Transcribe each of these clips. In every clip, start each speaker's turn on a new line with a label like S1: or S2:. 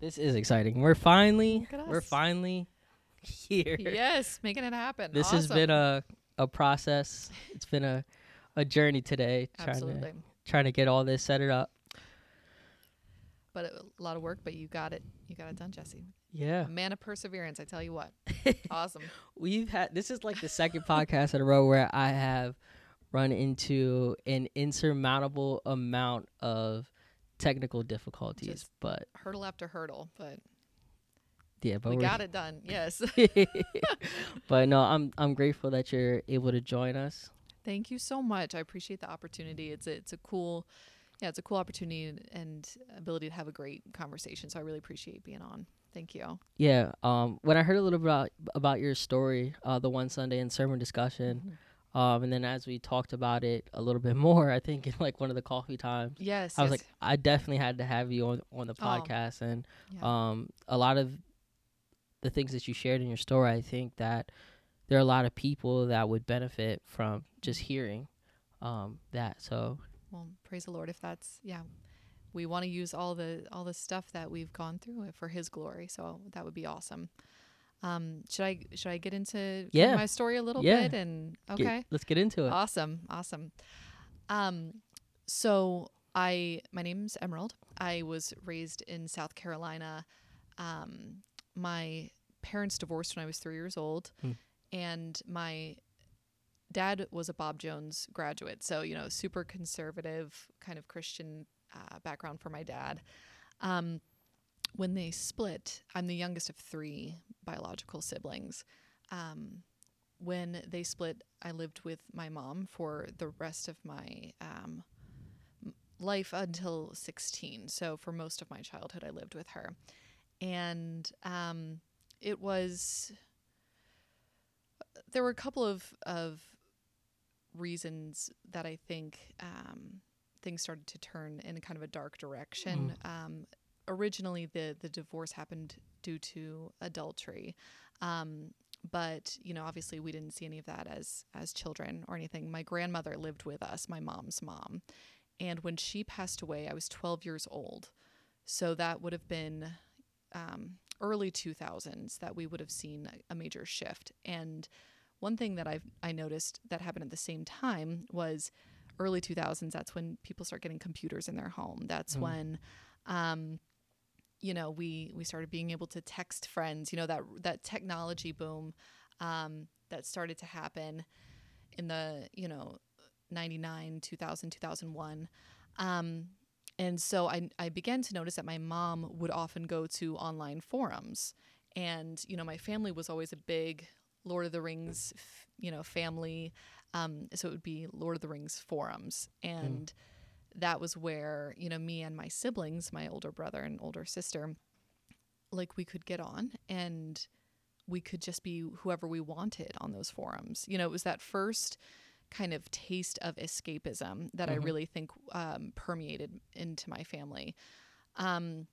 S1: This is exciting. We're finally we're finally here.
S2: yes, making it happen.
S1: This has been a a process. It's been a a journey today trying
S2: absolutely,
S1: to trying to get all this set it up.
S2: but a lot of work. But you got it. You got it done, Jesse.
S1: Yeah.
S2: A man of perseverance. I tell you what. awesome.
S1: We've had this is like the second podcast in a row where I have run into an insurmountable amount of technical difficulties.
S2: Just-
S1: but
S2: Hurdle after hurdle, but
S1: yeah, but
S2: we got it done. Yes.
S1: but no, I'm I'm grateful that you're able to join us.
S2: Thank you so much. I appreciate the opportunity. It's a, it's a cool, yeah, it's a cool opportunity and, ability to have a great conversation. So I really appreciate being on. Thank you.
S1: Yeah. Um. When I heard a little bit about about your story, uh, the one Sunday in sermon discussion,
S2: Mhm.
S1: Um, and then as we talked about it a little bit more, I think in like one of the coffee times,
S2: Yes.
S1: I was
S2: yes.
S1: like, I definitely had to have you on on the
S2: Oh.
S1: podcast, and
S2: Yeah.
S1: um, a lot of the things that you shared in your story, I think that there are a lot of people that would benefit from just hearing um that. So
S2: Well, praise the Lord if that's yeah. We want to use all the all the stuff that we've gone through for His glory. So that would be awesome. Um, should I should I get into
S1: Yeah.
S2: my story a little
S1: Yeah.
S2: bit and
S1: get-
S2: okay
S1: let's get into it.
S2: awesome awesome. Um, so I my name's Emerald. I was raised in South Carolina. Um, my parents divorced when I was three years old,
S1: Hmm.
S2: and my dad was a Bob Jones graduate, so you know, super conservative kind of Christian uh, background for my dad. Um, when they split, I'm the youngest of three biological siblings. Um, when they split, I lived with my mom for the rest of my um, life until 16. So for most of my childhood, I lived with her, and um, it was. There were a couple of of reasons that I think um, things started to turn in kind of a dark direction. Um, originally, the the divorce happened due to adultery, um, but you know, obviously, we didn't see any of that as as children or anything. My grandmother lived with us, my mom's mom, and when she passed away, I was 12 years old. So that would have been um, early 2000s that we would have seen a, major shift. And one thing that I've I noticed that happened at the same time was early 2000s. That's when people start getting computers in their home. That's
S1: Mm.
S2: when, um, you know, we we started being able to text friends. You know that that technology boom um, that started to happen in the you know 99 2000 2001 um, and so I, I began to notice that my mom would often go to online forums. And you know my family was always a big lord of the rings f- you know family. Um, so it would be lord of the rings forums. And that was where you know me and my siblings my older brother and older sister like we could get on and we could just be whoever we wanted on those forums you know it was that first kind of taste of escapism that I
S1: Mhm.
S2: really think um, permeated into my family. Um,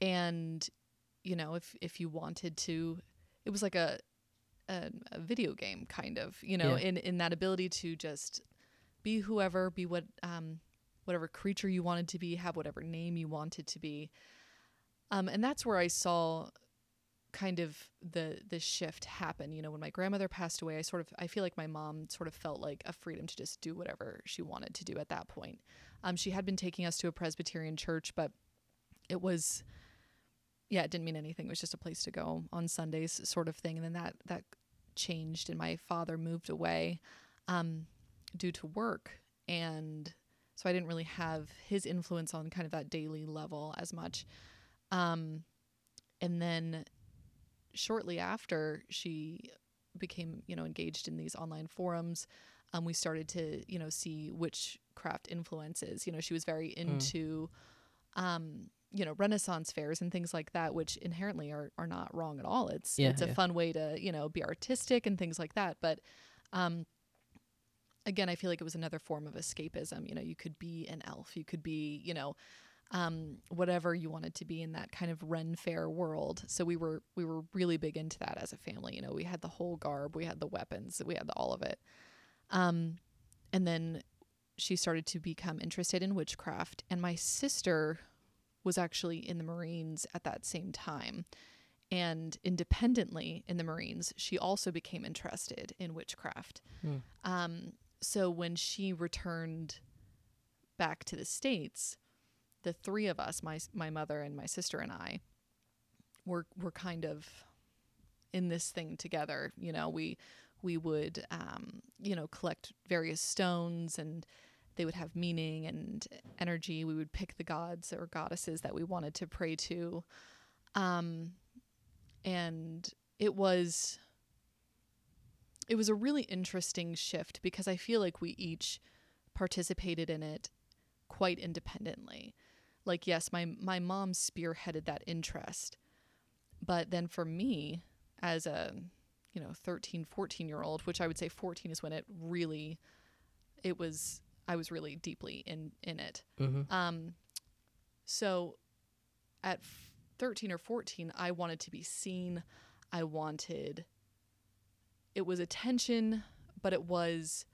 S2: and you know, if if you wanted to, it was like a a, a video game kind of, you know,
S1: Yeah.
S2: in in that ability to just be whoever, be what um, whatever creature you wanted to be, have whatever name you wanted to be. Um, and that's where I saw kind of the the shift happen. You know when my grandmother passed away i sort of i feel like my mom sort of felt like a freedom to just do whatever she wanted to do at that point. Um, she had been taking us to a presbyterian church but it was yeah it didn't mean anything. It was just a place to go on sundays sort of thing. And then that that changed and my father moved away um, due to work. And so i didn't really have his influence on kind of that daily level as much. Um, and then shortly after she became you know engaged in these online forums um, we started to you know see witchcraft influences you know she was very into um, you know renaissance fairs and things like that which inherently are, are not wrong at all. It's
S1: Yeah,
S2: it's a
S1: yeah.
S2: fun way to you know be artistic and things like that. But um, again i feel like it was another form of escapism you know you could be an elf you could be you know um, whatever you wanted to be in that kind of Ren Fair world. So we were we were really big into that as a family. You know, we had the whole garb, we had the weapons, we had the, all of it. Um, and then she started to become interested in witchcraft, and my sister was actually in the Marines at that same time. And independently in the Marines, she also became interested in witchcraft.
S1: Hmm.
S2: Um, so when she returned back to the States, the three of us, my, my mother and my sister and I, were, were kind of in this thing together. You know, we, we would, um, you know, collect various stones and they would have meaning and energy. We would pick the gods or goddesses that we wanted to pray to. Um, and it was it was a really interesting shift because I feel like we each participated in it quite independently. Like yes, my my mom spearheaded that interest. But then for me as a you know 13 14 year old which i would say 14 is when it really it was i was really deeply in in it
S1: Mm-hmm.
S2: um so at 13 or 14 i wanted to be seen i wanted it was attention but it was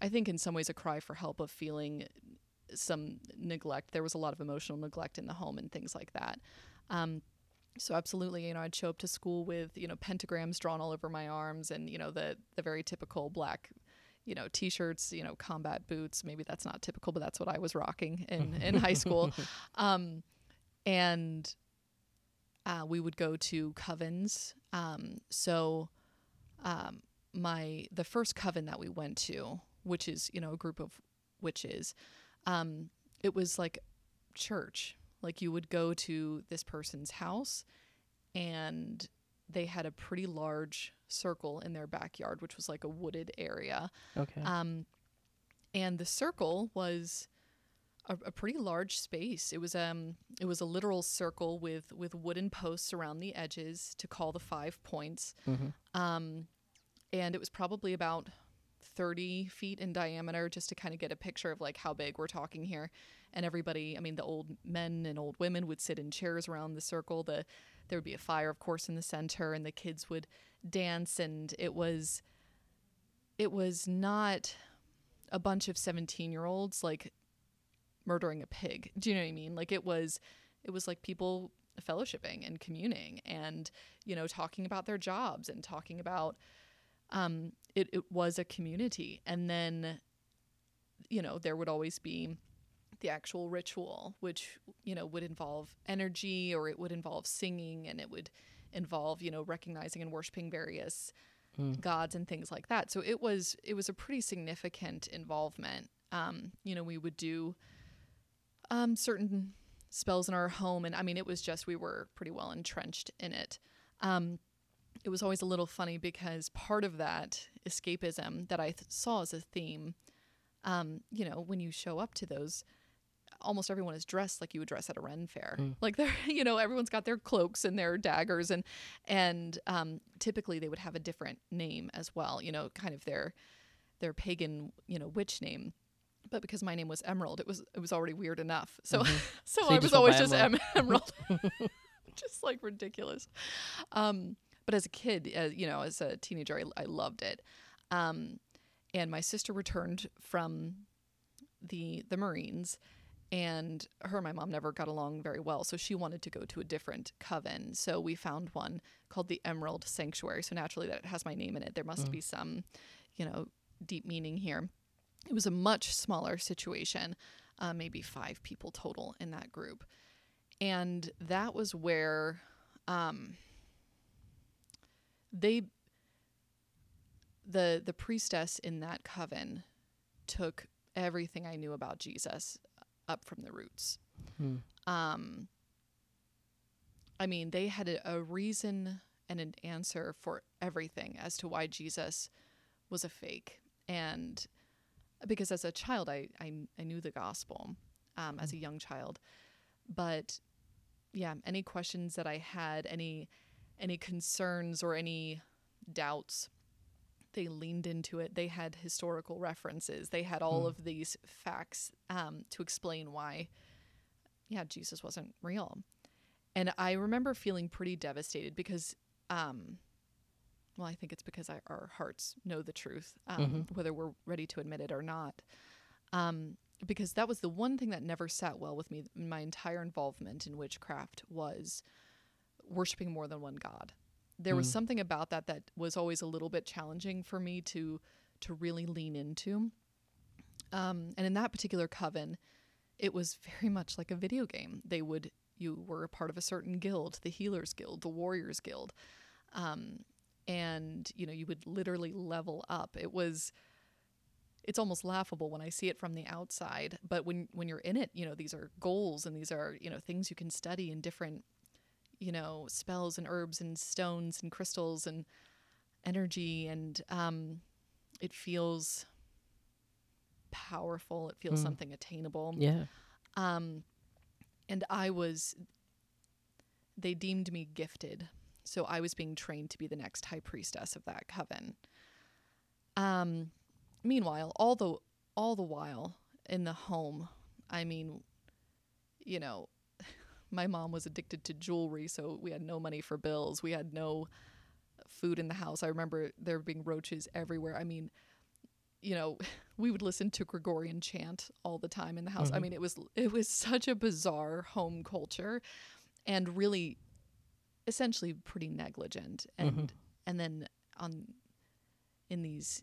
S2: i think in some ways a cry for help of feeling some neglect there was a lot of emotional neglect in the home and things like that um, so absolutely, you know, I'd show up to school with you know pentagrams drawn all over my arms, and you know the the very typical black, you know, t-shirts, you know, combat boots. Maybe that's not typical, but that's what I was rocking in in high school. Um, and uh, we would go to covens. Um, so um, my the first coven that we went to, which is you know a group of witches, um, it was like church like you would go to this person's house and they had a pretty large circle in their backyard, which was like a wooded area.
S1: Okay.
S2: Um, and the circle was a, a pretty large space. It was um it was a literal circle with with wooden posts around the edges to call the five points.
S1: mm-hmm.
S2: Um, and it was probably about 30 feet in diameter just to kind of get a picture of like how big we're talking here and everybody i mean the old men and old women would sit in chairs around the circle the there would be a fire of course in the center and the kids would dance and it was it was not a bunch of 17 year olds like murdering a pig. Do you know what i mean? Like it was it was like people fellowshipping and communing and you know talking about their jobs and talking about um it, it was a community. And then you know there would always be the actual ritual which you know would involve energy or it would involve singing and it would involve you know recognizing and worshiping various
S1: Mm.
S2: gods and things like that. So it was it was a pretty significant involvement. Um you know we would do um certain spells in our home and i mean it was just we were pretty well entrenched in it um it was always a little funny because part of that escapism that i th- saw as a theme um you know when you show up to those almost everyone is dressed like you would dress at a Ren fair.
S1: Mm.
S2: Like they're, you know, everyone's got their cloaks and their daggers, and and um, typically they would have a different name as well. You know, kind of their their pagan, you know, witch name. But because my name was Emerald, it was it was already weird enough. So
S1: Mhm.
S2: so,
S1: So
S2: I was always just
S1: Emerald.
S2: em- Emerald, just like ridiculous. Um, but as a kid, uh, you know, as a teenager, I, I loved it. Um, and my sister returned from the the Marines, and her and my mom never got along very well, so she wanted to go to a different coven. So we found one called the Emerald Sanctuary. So naturally, that it has my name in it, there must
S1: Mm.
S2: be some, you know, deep meaning here. It was a much smaller situation, uh, maybe five people total in that group, and that was where um, they the the priestess in that coven took everything I knew about Jesus up from the roots.
S1: Hmm.
S2: Um, I mean, they had a, a reason and an answer for everything as to why Jesus was a fake. And because as a child, I, I, I knew the gospel um, as a young child. But yeah, any questions that I had, any any concerns or any doubts, they leaned into it. They had historical references. They had all
S1: Hmm.
S2: of these facts um, to explain why, yeah, Jesus wasn't real. And I remember feeling pretty devastated because, um, well, I think it's because I, our hearts know the truth, um,
S1: Mhm.
S2: whether we're ready to admit it or not. Um, because that was the one thing that never sat well with me in my entire involvement in witchcraft was worshiping more than one god. There was
S1: Mm.
S2: something about that that was always a little bit challenging for me to to really lean into. Um, and in that particular coven, it was very much like a video game. They would you were a part of a certain guild, the Healers Guild, the Warriors Guild, um, and you know you would literally level up. It was it's almost laughable when I see it from the outside, but when when you're in it, you know these are goals and these are you know things you can study in different you know spells and herbs and stones and crystals and energy and um, it feels powerful. It feels
S1: Mm.
S2: something attainable.
S1: Yeah.
S2: Um, and I was, they deemed me gifted. So I was being trained to be the next high priestess of that coven. Um, meanwhile, all the, all the while in the home, I mean, you know, my mom was addicted to jewelry, so we had no money for bills. We had no food in the house. I remember there being roaches everywhere. I mean, you know, we would listen to Gregorian chant all the time in the house. I
S1: Mhm.
S2: mean, it was it was such a bizarre home culture and really essentially pretty negligent. And
S1: Mhm.
S2: and then on in these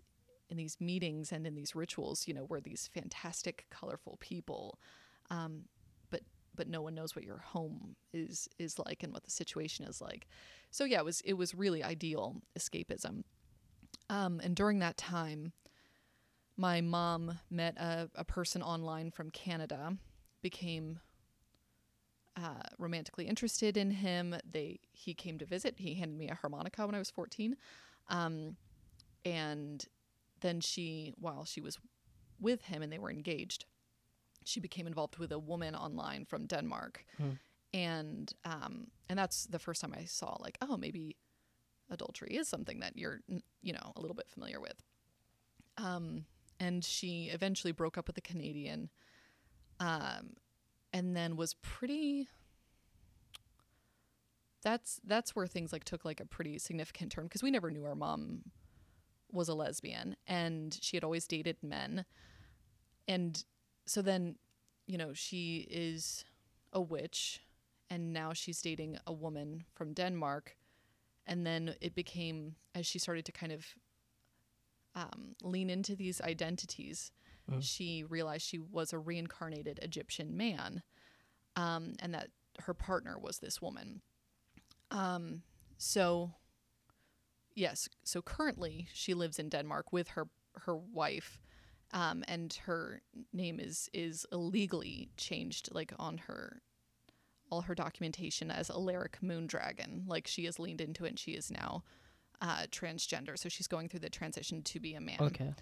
S2: in these meetings and in these rituals, you know, where these fantastic colorful people um but but no one knows what your home is is like and what the situation is like. So yeah, it was it was really ideal escapism. Um, and during that time, my mom met a, a person online from Canada, became uh, romantically interested in him. They he came to visit. He handed me a harmonica when I was fourteen, um, and then she, while she was with him and they were engaged, she became involved with a woman online from Denmark,
S1: Hmm.
S2: and um, and that's the first time I saw like, oh, maybe adultery is something that you're you know a little bit familiar with. Um, and she eventually broke up with a Canadian, um, and then was pretty. That's that's where things like took like a pretty significant turn because we never knew our mom was a lesbian and she had always dated men, and so then, you know, she is a witch, and now she's dating a woman from Denmark, and then it became as she started to kind of um, lean into these identities,
S1: Mm.
S2: she realized she was a reincarnated Egyptian man, um, and that her partner was this woman. Um, so, yes, so currently she lives in Denmark with her her wife, um, and her name is is illegally changed, like on her all her documentation as Alaric Moondragon. Like she has leaned into it, and she is now uh, transgender. So she's going through the transition to be a man.
S1: Okay.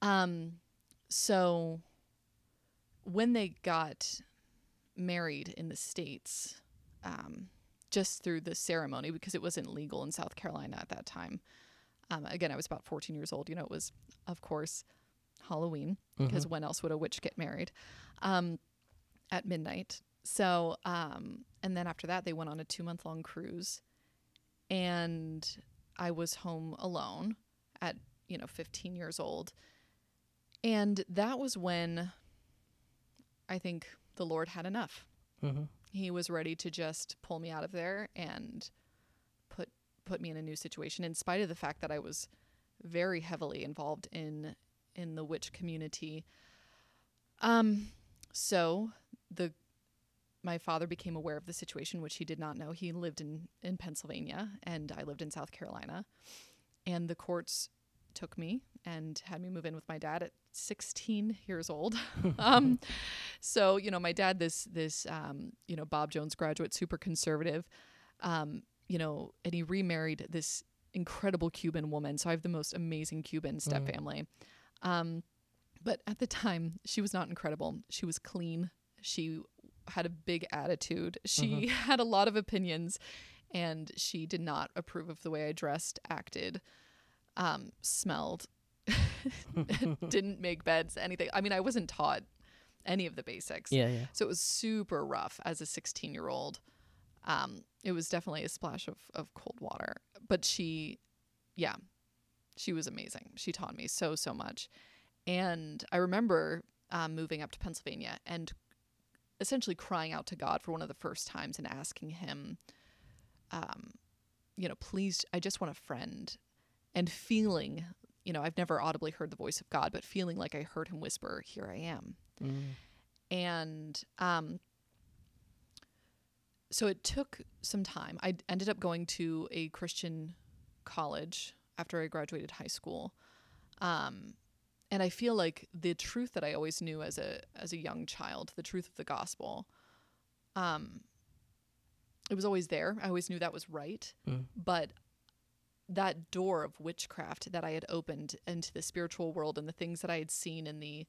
S2: Um, so when they got married in the states, um, just through the ceremony because it wasn't legal in South Carolina at that time. Um, again, I was about 14 years old. You know, it was of course Halloween because
S1: Mhm.
S2: when else would a witch get married um, at midnight? So, um, and then after that, they went on a two month long cruise, and I was home alone at you know 15 years old, and that was when I think the Lord had enough.
S1: Mhm.
S2: He was ready to just pull me out of there and put put me in a new situation, in spite of the fact that I was very heavily involved in in the witch community. Um, so the my father became aware of the situation, which he did not know. He lived in in Pennsylvania, and I lived in South Carolina, and the courts took me and had me move in with my dad at 16 years old. um, so you know, my dad, this this um, you know Bob Jones graduate, super conservative, um, you know, and he remarried this incredible Cuban woman. So I have the most amazing Cuban step
S1: Mm.
S2: family. Um, but at the time, she was not incredible. She was clean. She had a big attitude. She had a lot of opinions, and she did not approve of the way I dressed, acted, um, smelled, didn't make beds, anything. I mean, I wasn't taught any of the basics.
S1: Yeah, yeah.
S2: So it was super rough as a 16 year old. Um, it was definitely a splash of, of cold water. But she, yeah, she was amazing. She taught me so, so much. And I remember um, moving up to Pennsylvania and essentially crying out to God for one of the first times and asking Him, um, you know, please, I just want a friend, and feeling, you know, I've never audibly heard the voice of God, but feeling like I heard Him whisper, "Here I am,"
S1: Mm.
S2: and um, so it took some time. I ended up going to a Christian college after I graduated high school. Um, and I feel like the truth that I always knew as a as a young child, the truth of the gospel, um, it was always there. I always knew that was right.
S1: Mm.
S2: But that door of witchcraft that I had opened into the spiritual world and the things that I had seen in the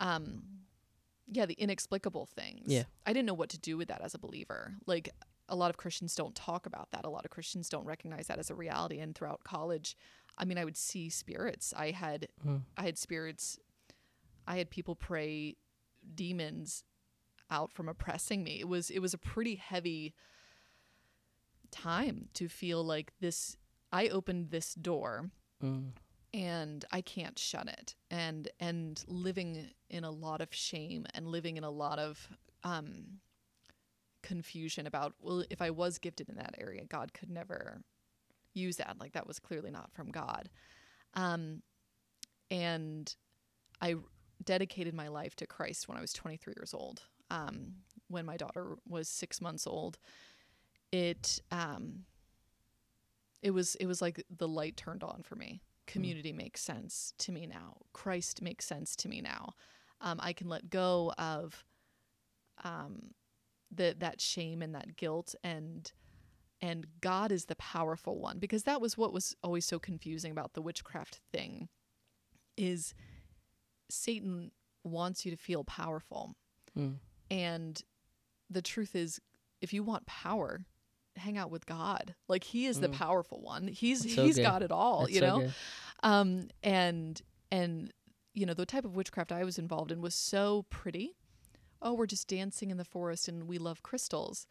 S2: um yeah, the inexplicable things.
S1: Yeah.
S2: I didn't know what to do with that as a believer. Like a lot of Christians don't talk about that. A lot of Christians don't recognize that as a reality. And throughout college, I mean, I would see spirits. I had,
S1: Mm.
S2: I had spirits. I had people pray demons out from oppressing me. It was, it was a pretty heavy time to feel like this. I opened this door
S1: Mm.
S2: and I can't shut it. And and living in a lot of shame and living in a lot of um, confusion about well, if I was gifted in that area, God could never use that. Like that was clearly not from God. Um, and I dedicated my life to Christ when I was 23 years old. Um, when my daughter was six months old, it um, it was it was like the light turned on for me. Community makes sense to me now. Christ makes sense to me now. Um, I can let go of um, the, that shame and that guilt and and God is the powerful one because that was what was always so confusing about the witchcraft thing is Satan wants you to feel powerful
S1: Mm.
S2: and the truth is if you want power hang out with God. Like he is the
S1: Mm.
S2: powerful one. He's
S1: That's so
S2: he's got it all
S1: That's
S2: you know?
S1: good.
S2: um and and you know the type of witchcraft i was involved in was so pretty. Oh we're just dancing in the forest and we love crystals.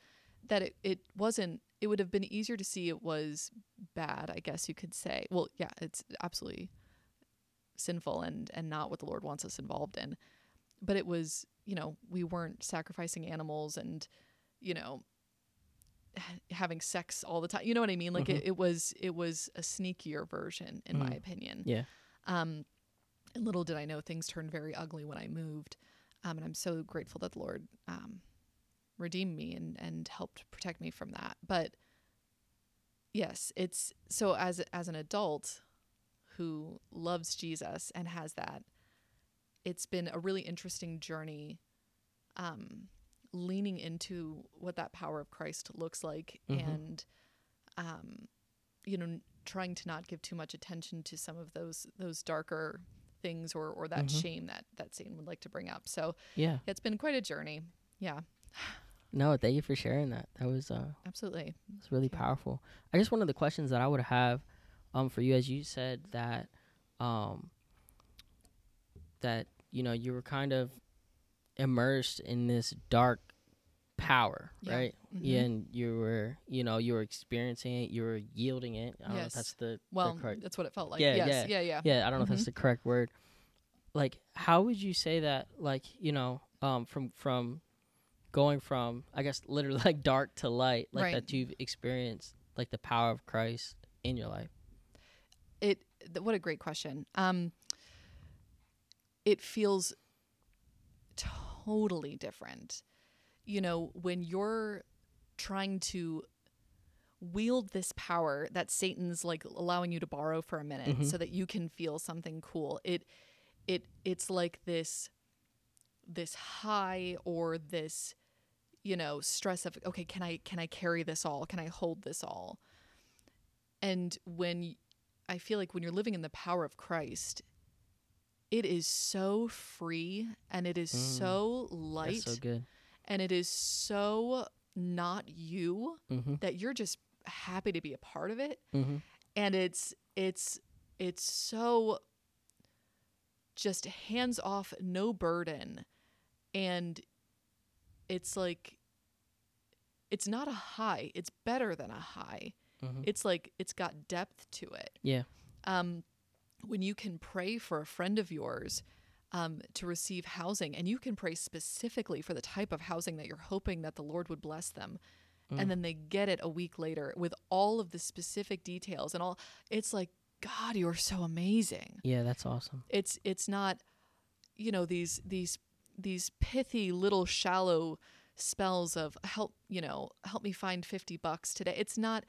S2: That it, it wasn't it would have been easier to see it was bad i guess you could say. Well yeah it's absolutely sinful and and not what the lord wants us involved in. But it was you know we weren't sacrificing animals and you know having sex all the time you know what i mean like
S1: Mhm.
S2: it, it was it was a sneakier version in my
S1: Mm.
S2: opinion
S1: Yeah.
S2: um, and little did I know things turned very ugly when I moved. Um, and I'm so grateful that the Lord um, redeemed me and, and helped protect me from that. But yes, it's so as as an adult who loves Jesus and has that, it's been a really interesting journey. Um, leaning into what that power of Christ looks like
S1: Mhm.
S2: and um, you know trying to not give too much attention to some of those those darker things or or that
S1: Mhm.
S2: shame that that Satan would like to bring up. So
S1: Yeah.
S2: it's been quite a journey. Yeah,
S1: No, thank you for sharing that. That was uh
S2: absolutely.
S1: It's really
S2: you.
S1: powerful. I guess one of the questions that I would have um for you as you said that um that you know you were kind of immersed in this dark power,
S2: Yeah.
S1: right?
S2: Mhm.
S1: Yeah, and you were you know you were experiencing it, you were yielding it. I don't know if
S2: Yes.
S1: that's the the
S2: Well,
S1: correct
S2: that's what it felt like.
S1: Yeah,
S2: yes. yeah, yeah,
S1: yeah i don't know if that's
S2: Mhm.
S1: the correct word like how would you say that like you know um from from going from i guess literally like dark to light like
S2: Right.
S1: that you've experienced like the power of christ in your life
S2: It. Th- what a great question. Um, it feels totally different. You know, when you're trying to wield this power that Satan's like allowing you to borrow for a minute
S1: Mhm.
S2: so that you can feel something cool. It it it's like this this high or this you know stress of okay can I can I carry this all? Can I hold this all? And when i feel like when you're living in the power of Christ, it is so free and it is
S1: Mm.
S2: so light
S1: that's so good.
S2: and it is so not you
S1: mm-hmm.
S2: that you're just happy to be a part of it.
S1: Mm-hmm.
S2: And it's it's it's so just hands off no burden. And it's like it's not a high it's better than a high.
S1: Mm-hmm.
S2: It's like it's got depth to it.
S1: Yeah.
S2: Um, when you can pray for a friend of yours um, to receive housing, and you can pray specifically for the type of housing that you're hoping that the Lord would bless them.
S1: Mm.
S2: And then they get it a week later with all of the specific details and all. It's like, God, you are so amazing.
S1: Yeah, that's awesome.
S2: It's it's not, you know, these these these pithy little shallow spells of help, you know, help me find 50 bucks today. It's not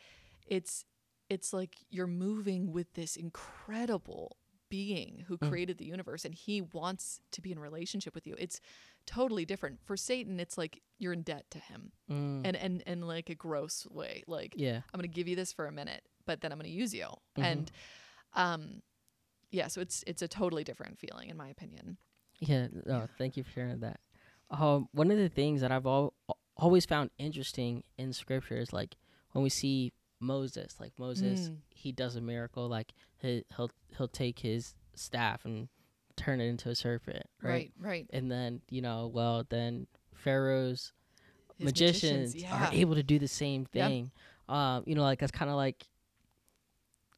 S2: it's it's like you're moving with this incredible being who
S1: Mm.
S2: created the universe and he wants to be in relationship with you. It's totally different. For Satan, it's like you're in debt to him.
S1: Mm.
S2: And and and like a gross way. Like
S1: yeah.
S2: I'm going to give you this for a minute, but then I'm going to use you.
S1: Mhm.
S2: And um yeah, so it's it's a totally different feeling in my opinion.
S1: Yeah, no, thank you for sharing that. Um, one of the things that I've al- always found interesting in scripture is like when we see Moses, like Moses,
S2: Mm.
S1: he does a miracle, like he, he'll he'll take his staff and turn it into a serpent, right?
S2: Right, right.
S1: And then you know, well, then Pharaoh's
S2: His
S1: magicians,
S2: yeah.
S1: are able to do the same
S2: Yep.
S1: thing. Um, you know, like that's kind of like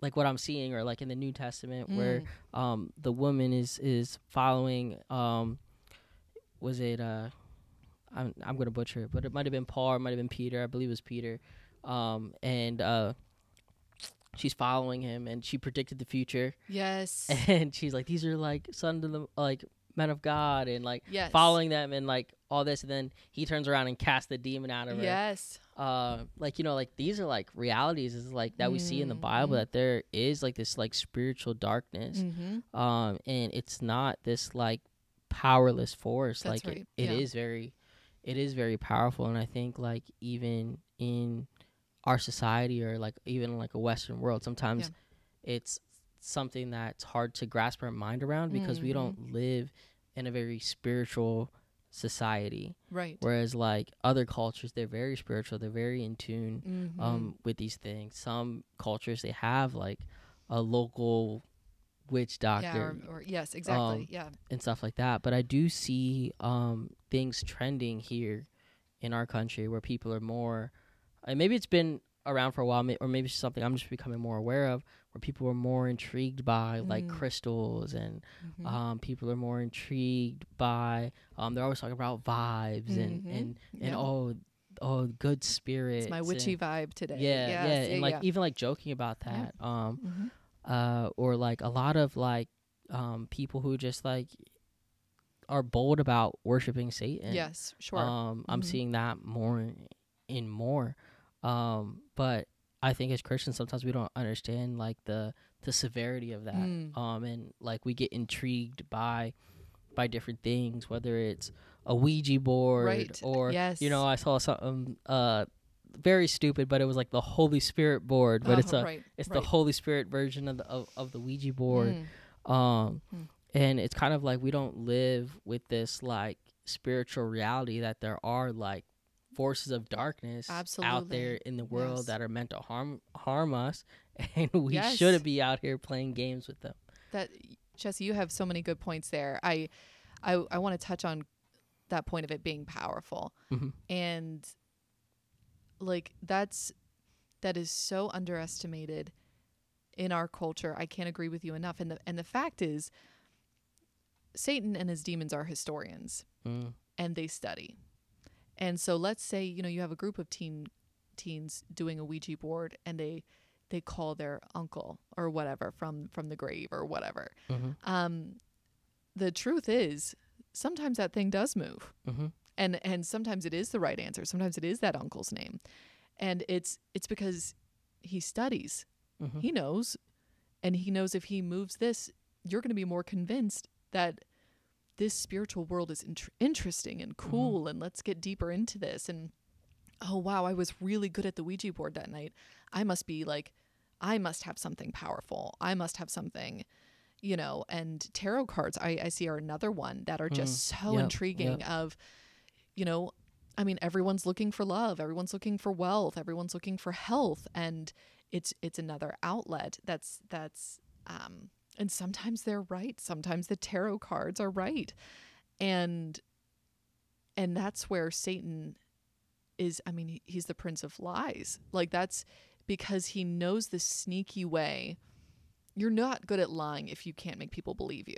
S1: like what I'm seeing, or like in the New Testament, where
S2: Mm.
S1: um the woman is is following um was it uh I'm I'm gonna butcher it, but it might have been Paul, it might have been Peter, I believe it was Peter, um and uh she's following him and she predicted the future
S2: Yes.
S1: and she's like these are like sons of the like men of God and like
S2: yes.
S1: following them and like all this and then he turns around and casts the demon out of her
S2: Yes.
S1: uh like you know like these are like realities is like that we see in the bible
S2: Mhm.
S1: that there is like this like spiritual darkness
S2: Mm-hmm.
S1: um and it's not this like powerless force
S2: That's
S1: like
S2: right,
S1: it, it
S2: yeah.
S1: is very it is very powerful and i think like even in our society or like even like a western world sometimes it's something that's hard to grasp our mind around because we
S2: Mhm.
S1: don't live in a very spiritual society
S2: Right.
S1: whereas like other cultures they're very spiritual they're very in tune
S2: Mhm.
S1: um with these things some cultures they have like a local witch
S2: yeah,
S1: doctor
S2: or, or yes, exactly.
S1: um,
S2: yeah.
S1: and stuff like that but i do see um things trending here in our country where people are more maybe it's been around for a while or maybe it's something i'm just becoming more aware of where people are more intrigued by like
S2: Mm.
S1: crystals and
S2: Mhm.
S1: um people are more intrigued by um they're always talking about vibes and
S2: Mhm.
S1: and and
S2: Yeah.
S1: oh oh good spirits
S2: it's my
S1: and-
S2: witchy vibe today.
S1: yeah, yeah, and like
S2: yeah.
S1: even like joking about
S2: Yeah.
S1: that. Um,
S2: Mhm.
S1: uh, or like a lot of like um people who just like are bold about worshiping Satan.
S2: yes, sure.
S1: Um, I'm
S2: Mhm.
S1: seeing that more and- and more. Um, but I think as Christians sometimes we don't understand like the the severity of that.
S2: Mm.
S1: Um, and like we get intrigued by by different things, whether it's a Ouija board
S2: Right.
S1: or
S2: Yes.
S1: you know I saw something uh very stupid, but it was like the Holy Spirit board, but it's
S2: Oh,
S1: a
S2: right,
S1: it's
S2: right.
S1: the Holy Spirit version of the of, of the Ouija board.
S2: Mm.
S1: Um,
S2: Mm.
S1: and it's kind of like we don't live with this like spiritual reality that there are like forces of darkness out there in the world
S2: Yes.
S1: that are meant to harm harm us, and we
S2: Yes.
S1: shouldn't be out here playing games with them.
S2: That Jesse, you have so many good points there. I I I want to touch on that point of it being powerful.
S1: Mhm.
S2: And like that's that is so underestimated in our culture. I can't agree with you enough. And the and the fact is Satan and his demons are historians
S1: Mm.
S2: and they study. And so let's say, you know, you have a group of teen teens doing a Ouija board and they they call their uncle or whatever from from the grave or whatever.
S1: Mhm.
S2: Um the truth is sometimes that thing does move.
S1: Mhm.
S2: And and sometimes it is the right answer. Sometimes it is that uncle's name. And it's it's because he studies.
S1: Mhm.
S2: He knows and he knows if he moves this, you're going to be more convinced that this spiritual world is int- interesting and cool and let's get deeper into this. And oh wow i was really good at the ouija board that night. I must be like i must have something powerful. I must have something you know and tarot cards i, I see are another one that are just so
S1: Yep,
S2: intriguing of you know i mean everyone's looking for love everyone's looking for wealth everyone's looking for health and it's it's another outlet that's that's um and sometimes they're right sometimes the tarot cards are right and and that's where satan is i mean he's the prince of lies like that's because he knows the sneaky way you're not good at lying if you can't make people believe you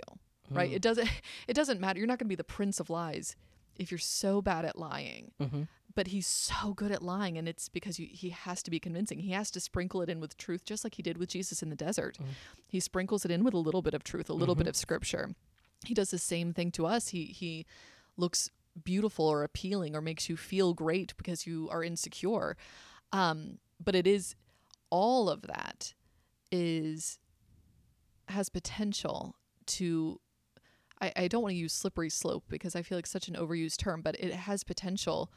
S2: right?
S1: Mm.
S2: It doesn't it doesn't matter. You're not going to be the prince of lies if you're so bad at lying.
S1: Mm-hmm.
S2: But he's so good at lying, and it's because you, he has to be convincing. He has to sprinkle it in with truth, just like he did with Jesus in the desert.
S1: Mm.
S2: He sprinkles it in with a little bit of truth, a little bit
S1: Mhm.
S2: of scripture. He does the same thing to us. He he looks beautiful or appealing or makes you feel great because you are insecure. Um, but it is all of that is has potential to I, I don't want to use slippery slope because I feel like such an overused term, but it has potential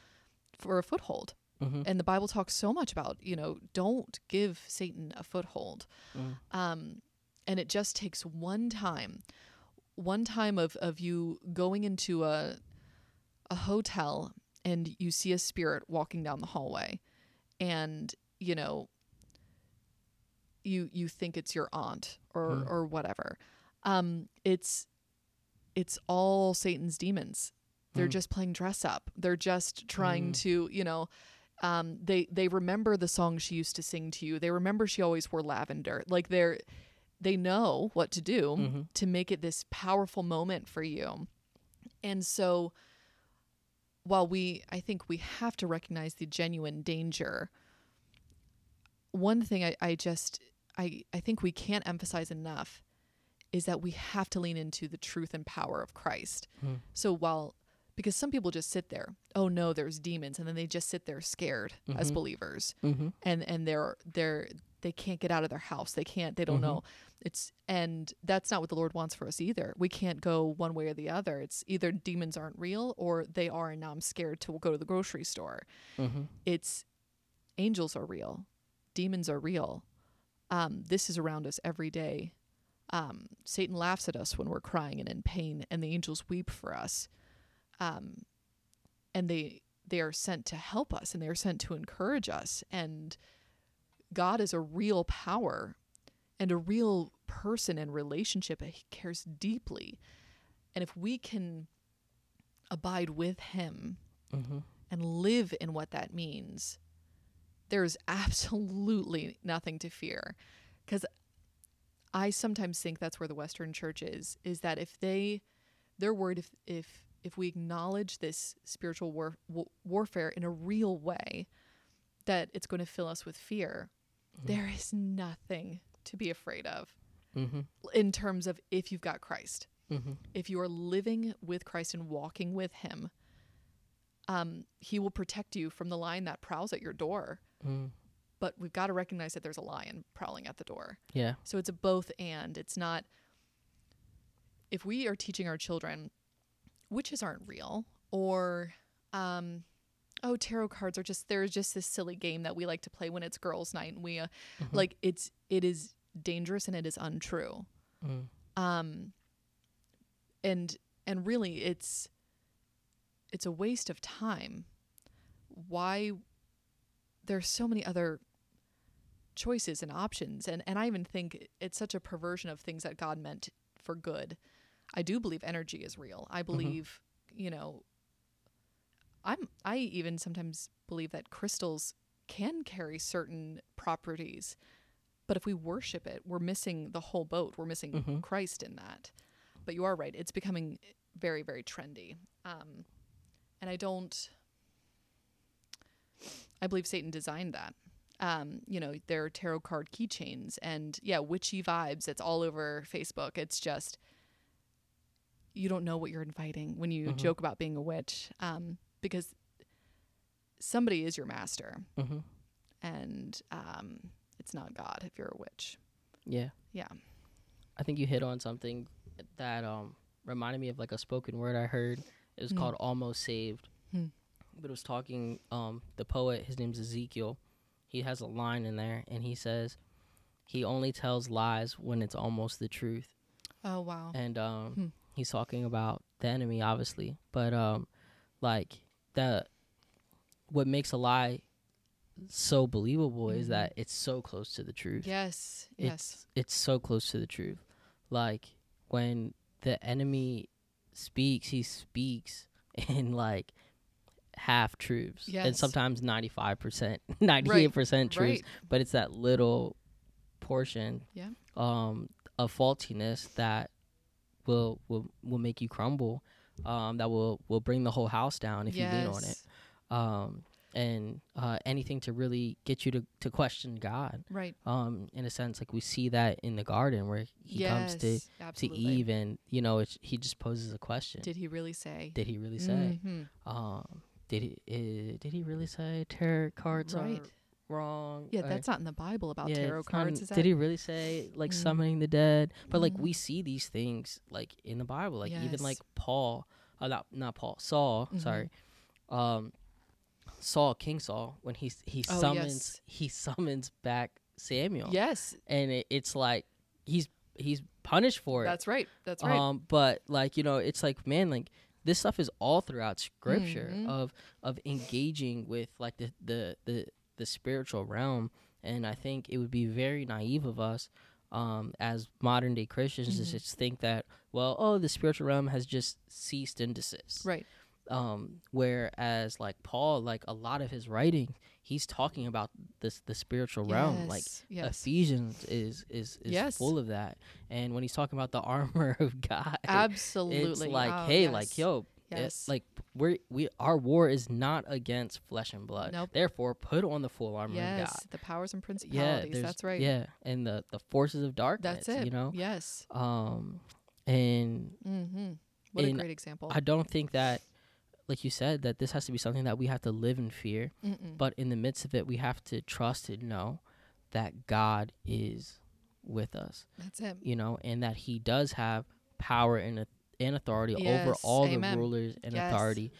S2: for a foothold.
S1: Mm-hmm.
S2: And the Bible talks so much about, you know, don't give Satan a foothold.
S1: Mm.
S2: Um, and it just takes one time, one time of, of you going into a a hotel and you see a spirit walking down the hallway and, you know, you you think it's your aunt or
S1: Mm.
S2: or whatever. Um, it's it's all Satan's demons. They're
S1: Mm.
S2: just playing dress up. They're just trying
S1: Mm.
S2: to, you know, um, they they remember the song she used to sing to you. They remember she always wore lavender. Like they're they know what to do
S1: Mhm.
S2: to make it this powerful moment for you. And so while we I think we have to recognize the genuine danger, one thing I, I just I, I think we can't emphasize enough is that we have to lean into the truth and power of Christ.
S1: Mm.
S2: So while because some people just sit there, oh no, there's demons, and then they just sit there scared as
S1: Mhm.
S2: believers.
S1: Mm-hmm.
S2: and and they're they're they can't get out of their house. They can't they don't
S1: Mhm.
S2: know. It's and that's not what the lord wants for us either. We can't go one way or the other. It's either demons aren't real or they are and now i'm scared to go to the grocery store.
S1: Mm-hmm.
S2: it's angels are real. Demons are real. Um, this is around us every day. Um, satan laughs at us when we're crying and in pain and the angels weep for us um, and they they are sent to help us and they are sent to encourage us and god is a real power and a real person and relationship and he cares deeply and if we can abide with him
S1: Mm-hmm.
S2: and live in what that means, there's absolutely nothing to fear. Because I sometimes think that's where the Western church is, is that if they, they're worried if, if, if we acknowledge this spiritual war, wa- warfare in a real way, that it's going to fill us with fear. There is nothing to be afraid of
S1: Mm-hmm.
S2: in terms of if you've got Christ
S1: Mm-hmm.
S2: if you are living with Christ and walking with Him, um, He will protect you from the lion that prowls at your door.
S1: Mm.
S2: But we've got to recognize that there's a lion prowling at the door.
S1: Yeah.
S2: So it's a both and. It's not. If we are teaching our children witches aren't real, or um, oh tarot cards are just there's just this silly game that we like to play when it's girls' night, and we uh,
S1: Mhm.
S2: like it's it is dangerous and it is untrue
S1: Mm.
S2: um and and really it's it's a waste of time why there's so many other choices and options and and I even think it's such a perversion of things that God meant for good I do believe energy is real. I believe you know I'm I even sometimes believe that crystals can carry certain properties but if we worship it we're missing the whole boat. We're missing
S1: Mhm.
S2: Christ in that. But you are right. It's becoming very very trendy. Um and I don't I believe Satan designed that. Um, you know, there are tarot card keychains and yeah, witchy vibes. It's all over Facebook. It's just you don't know what you're inviting when you
S1: Mhm.
S2: joke about being a witch, um, because somebody is your master,
S1: Mm-hmm.
S2: and um, it's not God if you're a witch.
S1: Yeah.
S2: Yeah.
S1: I think you hit on something that um reminded me of like a spoken word I heard. It was
S2: Hmm.
S1: called "Almost Saved,"
S2: Hmm.
S1: but it was talking. Um, the poet, his name's Ezekiel. He has a line in there, and he says, "He only tells lies when it's almost the truth."
S2: Oh wow.
S1: And um,
S2: Hmm.
S1: He's talking about the enemy, obviously, but um, like the what makes a lie so believable is
S2: Mhm.
S1: that it's so close to the truth
S2: Yes. Yes.
S1: it's so close to the truth. Like when the enemy speaks, he speaks in like half truths, and sometimes ninety five percent, ninety eight percent truths.
S2: Right.
S1: But it's that little portion,
S2: Yeah.
S1: um, of faultiness that will will will make you crumble. Um, that will will bring the whole house down if you lean on it. Um, and uh, anything to really get you to to question God.
S2: Right.
S1: Um, in a sense, like we see that in the garden where he
S2: yes.
S1: comes to to. Eve, and you know, it's, he just poses a question.
S2: Did he really say?
S1: Did he really say?
S2: Mhm.
S1: Um, did he uh, did he really say tarot cards
S2: Right.
S1: Wrong?
S2: Yeah,
S1: Or-
S2: that's not in the Bible about
S1: yeah,
S2: tarot
S1: not
S2: cards.
S1: in-
S2: Is that?
S1: did he really say like
S2: Mm.
S1: summoning the dead? But like
S2: Mhm.
S1: we see these things like in the Bible, like even like Paul, uh, not not Paul, Saul.
S2: Mhm.
S1: Sorry, um, Saul, King Saul, when he he
S2: Oh,
S1: summons
S2: yes.
S1: he summons back Samuel,
S2: Yes,
S1: and it, it's like he's he's punished for it.
S2: that's right. That's right.
S1: Um, but like you know, it's like man, like this stuff is all throughout Scripture
S2: Mhm.
S1: of of engaging with like the the the the spiritual realm, and I think it would be very naive of us. Um, as modern day Christians, to
S2: Mhm.
S1: just think that, well, oh, the spiritual realm has just ceased and desist.
S2: right.
S1: Um, whereas like Paul, like a lot of his writing, he's talking about this the spiritual realm, like
S2: Yes, yes.
S1: Ephesians is is is
S2: Yes.
S1: full of that. And when he's talking about the armor of God,
S2: Absolutely.
S1: it's like,
S2: Oh,
S1: hey,
S2: yes.
S1: like yo, it-
S2: Yes.
S1: like we're we our war is not against flesh and blood.
S2: Nope.
S1: Therefore, put on the full armor of
S2: yes,
S1: God.
S2: the powers and principalities.
S1: there's-
S2: that's right.
S1: Yeah, and the the forces of darkness.
S2: That's it.
S1: You know,
S2: Yes.
S1: um, and
S2: Mm-hmm. What
S1: And
S2: a great example.
S1: I don't think that, like you said, that this has to be something that we have to live in fear.
S2: Mm-mm.
S1: But in the midst of it, we have to trust and know that God is with us.
S2: that's it.
S1: you know, and that he does have power and, and authority over all
S2: amen.
S1: the rulers and
S2: Yes.
S1: authority,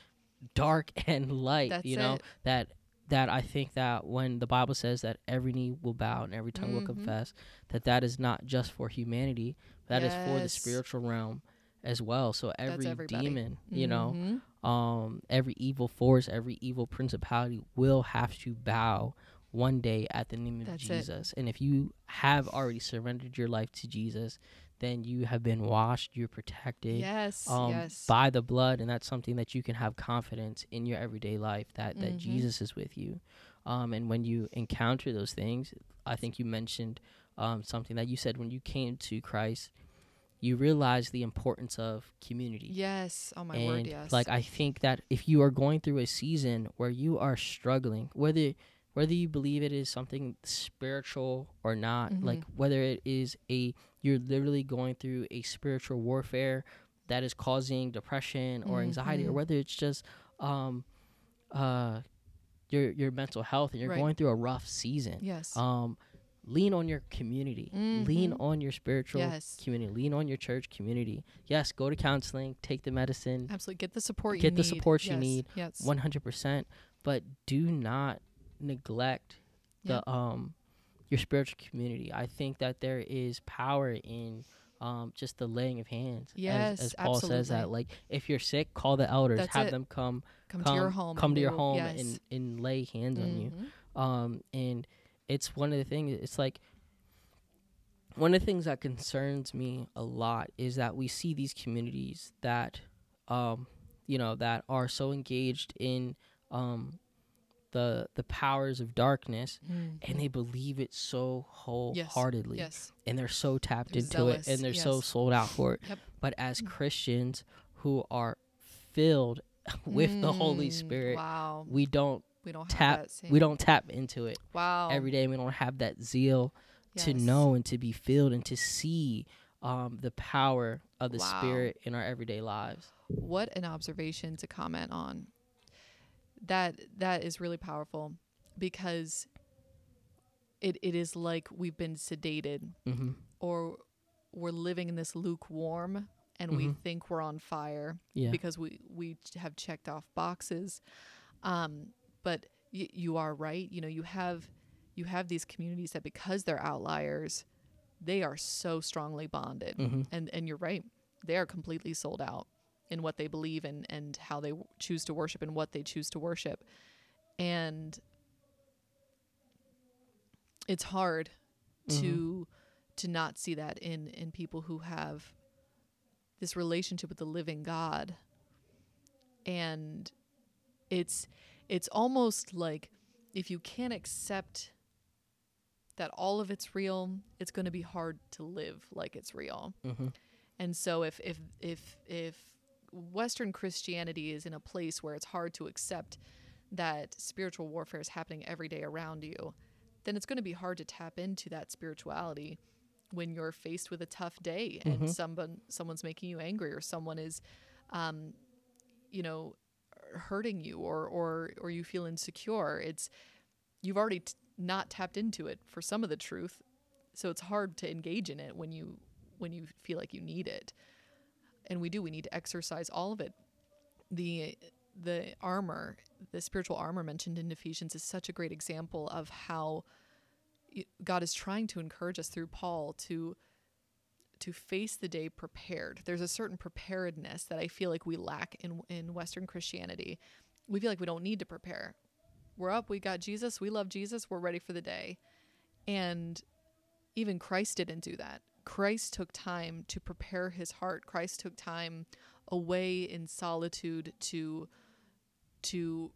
S1: dark and light.
S2: That's
S1: you know
S2: it.
S1: that that I think that when the Bible says that every knee will bow and every tongue will
S2: Mhm.
S1: confess, that that is not just for humanity, that is for the spiritual realm as well. So every demon, you know,
S2: Mhm.
S1: um, every evil force, every evil principality will have to bow one day at the name of
S2: That's it.
S1: Jesus. And if you have already surrendered your life to Jesus, then you have been washed, you're protected
S2: Yes.
S1: um,
S2: yes.
S1: by the blood, and that's something that you can have confidence in your everyday life that that
S2: Mhm.
S1: Jesus is with you. Um, and when you encounter those things, I think you mentioned um, something that you said when you came to Christ, you realize the importance of community
S2: yes. Oh my
S1: and
S2: word. Yes.
S1: like I think that if you are going through a season where you are struggling, whether whether you believe it is something spiritual or not,
S2: Mhm.
S1: like whether it is a you're literally going through a spiritual warfare that is causing depression or anxiety, or
S2: Mhm.
S1: whether it's just um uh your your mental health and you're
S2: Right.
S1: going through a rough season.
S2: yes.
S1: Um lean on your community. Lean
S2: Mhm.
S1: on your spiritual
S2: Yes.
S1: community. Lean on your church community. Yes, go to counseling, take the medicine,
S2: Absolutely. Get the support you
S1: get
S2: need.
S1: the support you
S2: Yes,
S1: need.
S2: Yes.
S1: 100%, but do not neglect the
S2: Yep.
S1: um your spiritual community. I think that there is power in um, just the laying of hands.
S2: Yes,
S1: as Paul says that, like if you're sick, call the elders,
S2: That's
S1: have
S2: it.
S1: them come,
S2: come,
S1: come
S2: to your home.
S1: come to your home
S2: yes.
S1: and and lay hands on you
S2: Mhm.
S1: um and it's one of the things it's like one of the things that concerns me a lot is that we see these communities that um you know that are so engaged in um the the powers of darkness
S2: Mhm.
S1: and they believe it so wholeheartedly
S2: Yes.
S1: and they're so tapped
S2: They're
S1: into
S2: zealous,
S1: it and they're so sold out for it
S2: Yep.
S1: but as christians who are filled with the holy
S2: Mm,
S1: spirit
S2: Wow.
S1: we don't
S2: We don't
S1: tap
S2: have that same.
S1: we don't tap into it
S2: Wow.
S1: every day we don't have that zeal to know and to be filled and to see um, the power of the
S2: Wow.
S1: spirit in our everyday lives
S2: What an observation to comment on. That that is really powerful because it it is like we've been sedated
S1: mm-hmm.
S2: or we're living in this lukewarm and we
S1: Mhm.
S2: think we're on fire
S1: yeah
S2: because we we have checked off boxes um but y- you are right you know you have you have these communities that because they're outliers they are so strongly bonded
S1: mm-hmm.
S2: and and you're right they are completely sold out in what they believe in and how they w- choose to worship and what they choose to worship. And it's hard to to not see that in in people who have this relationship with the living God. And it's it's almost like if you can't accept that all of it's real it's going to be hard to live like it's real.
S1: Mm-hmm.
S2: And so if if if if Western Christianity is in a place where it's hard to accept that spiritual warfare is happening every day around you, then it's going to be hard to tap into that spirituality when you're faced with a tough day and
S1: Mhm.
S2: someone someone's making you angry or someone is um you know hurting you or or or you feel insecure it's you've already t- not tapped into it for some of the truth so it's hard to engage in it when you when you feel like you need it and we do we need to exercise all of it the the armor the spiritual armor mentioned in Ephesians is such a great example of how God is trying to encourage us through Paul to to face the day prepared. There's a certain preparedness that I feel like we lack in in Western Christianity. We feel like we don't need to prepare. We're up, we got Jesus, we love Jesus, we're ready for the day. And even Christ didn't do that. Christ took time to prepare his heart. Christ took time away in solitude to to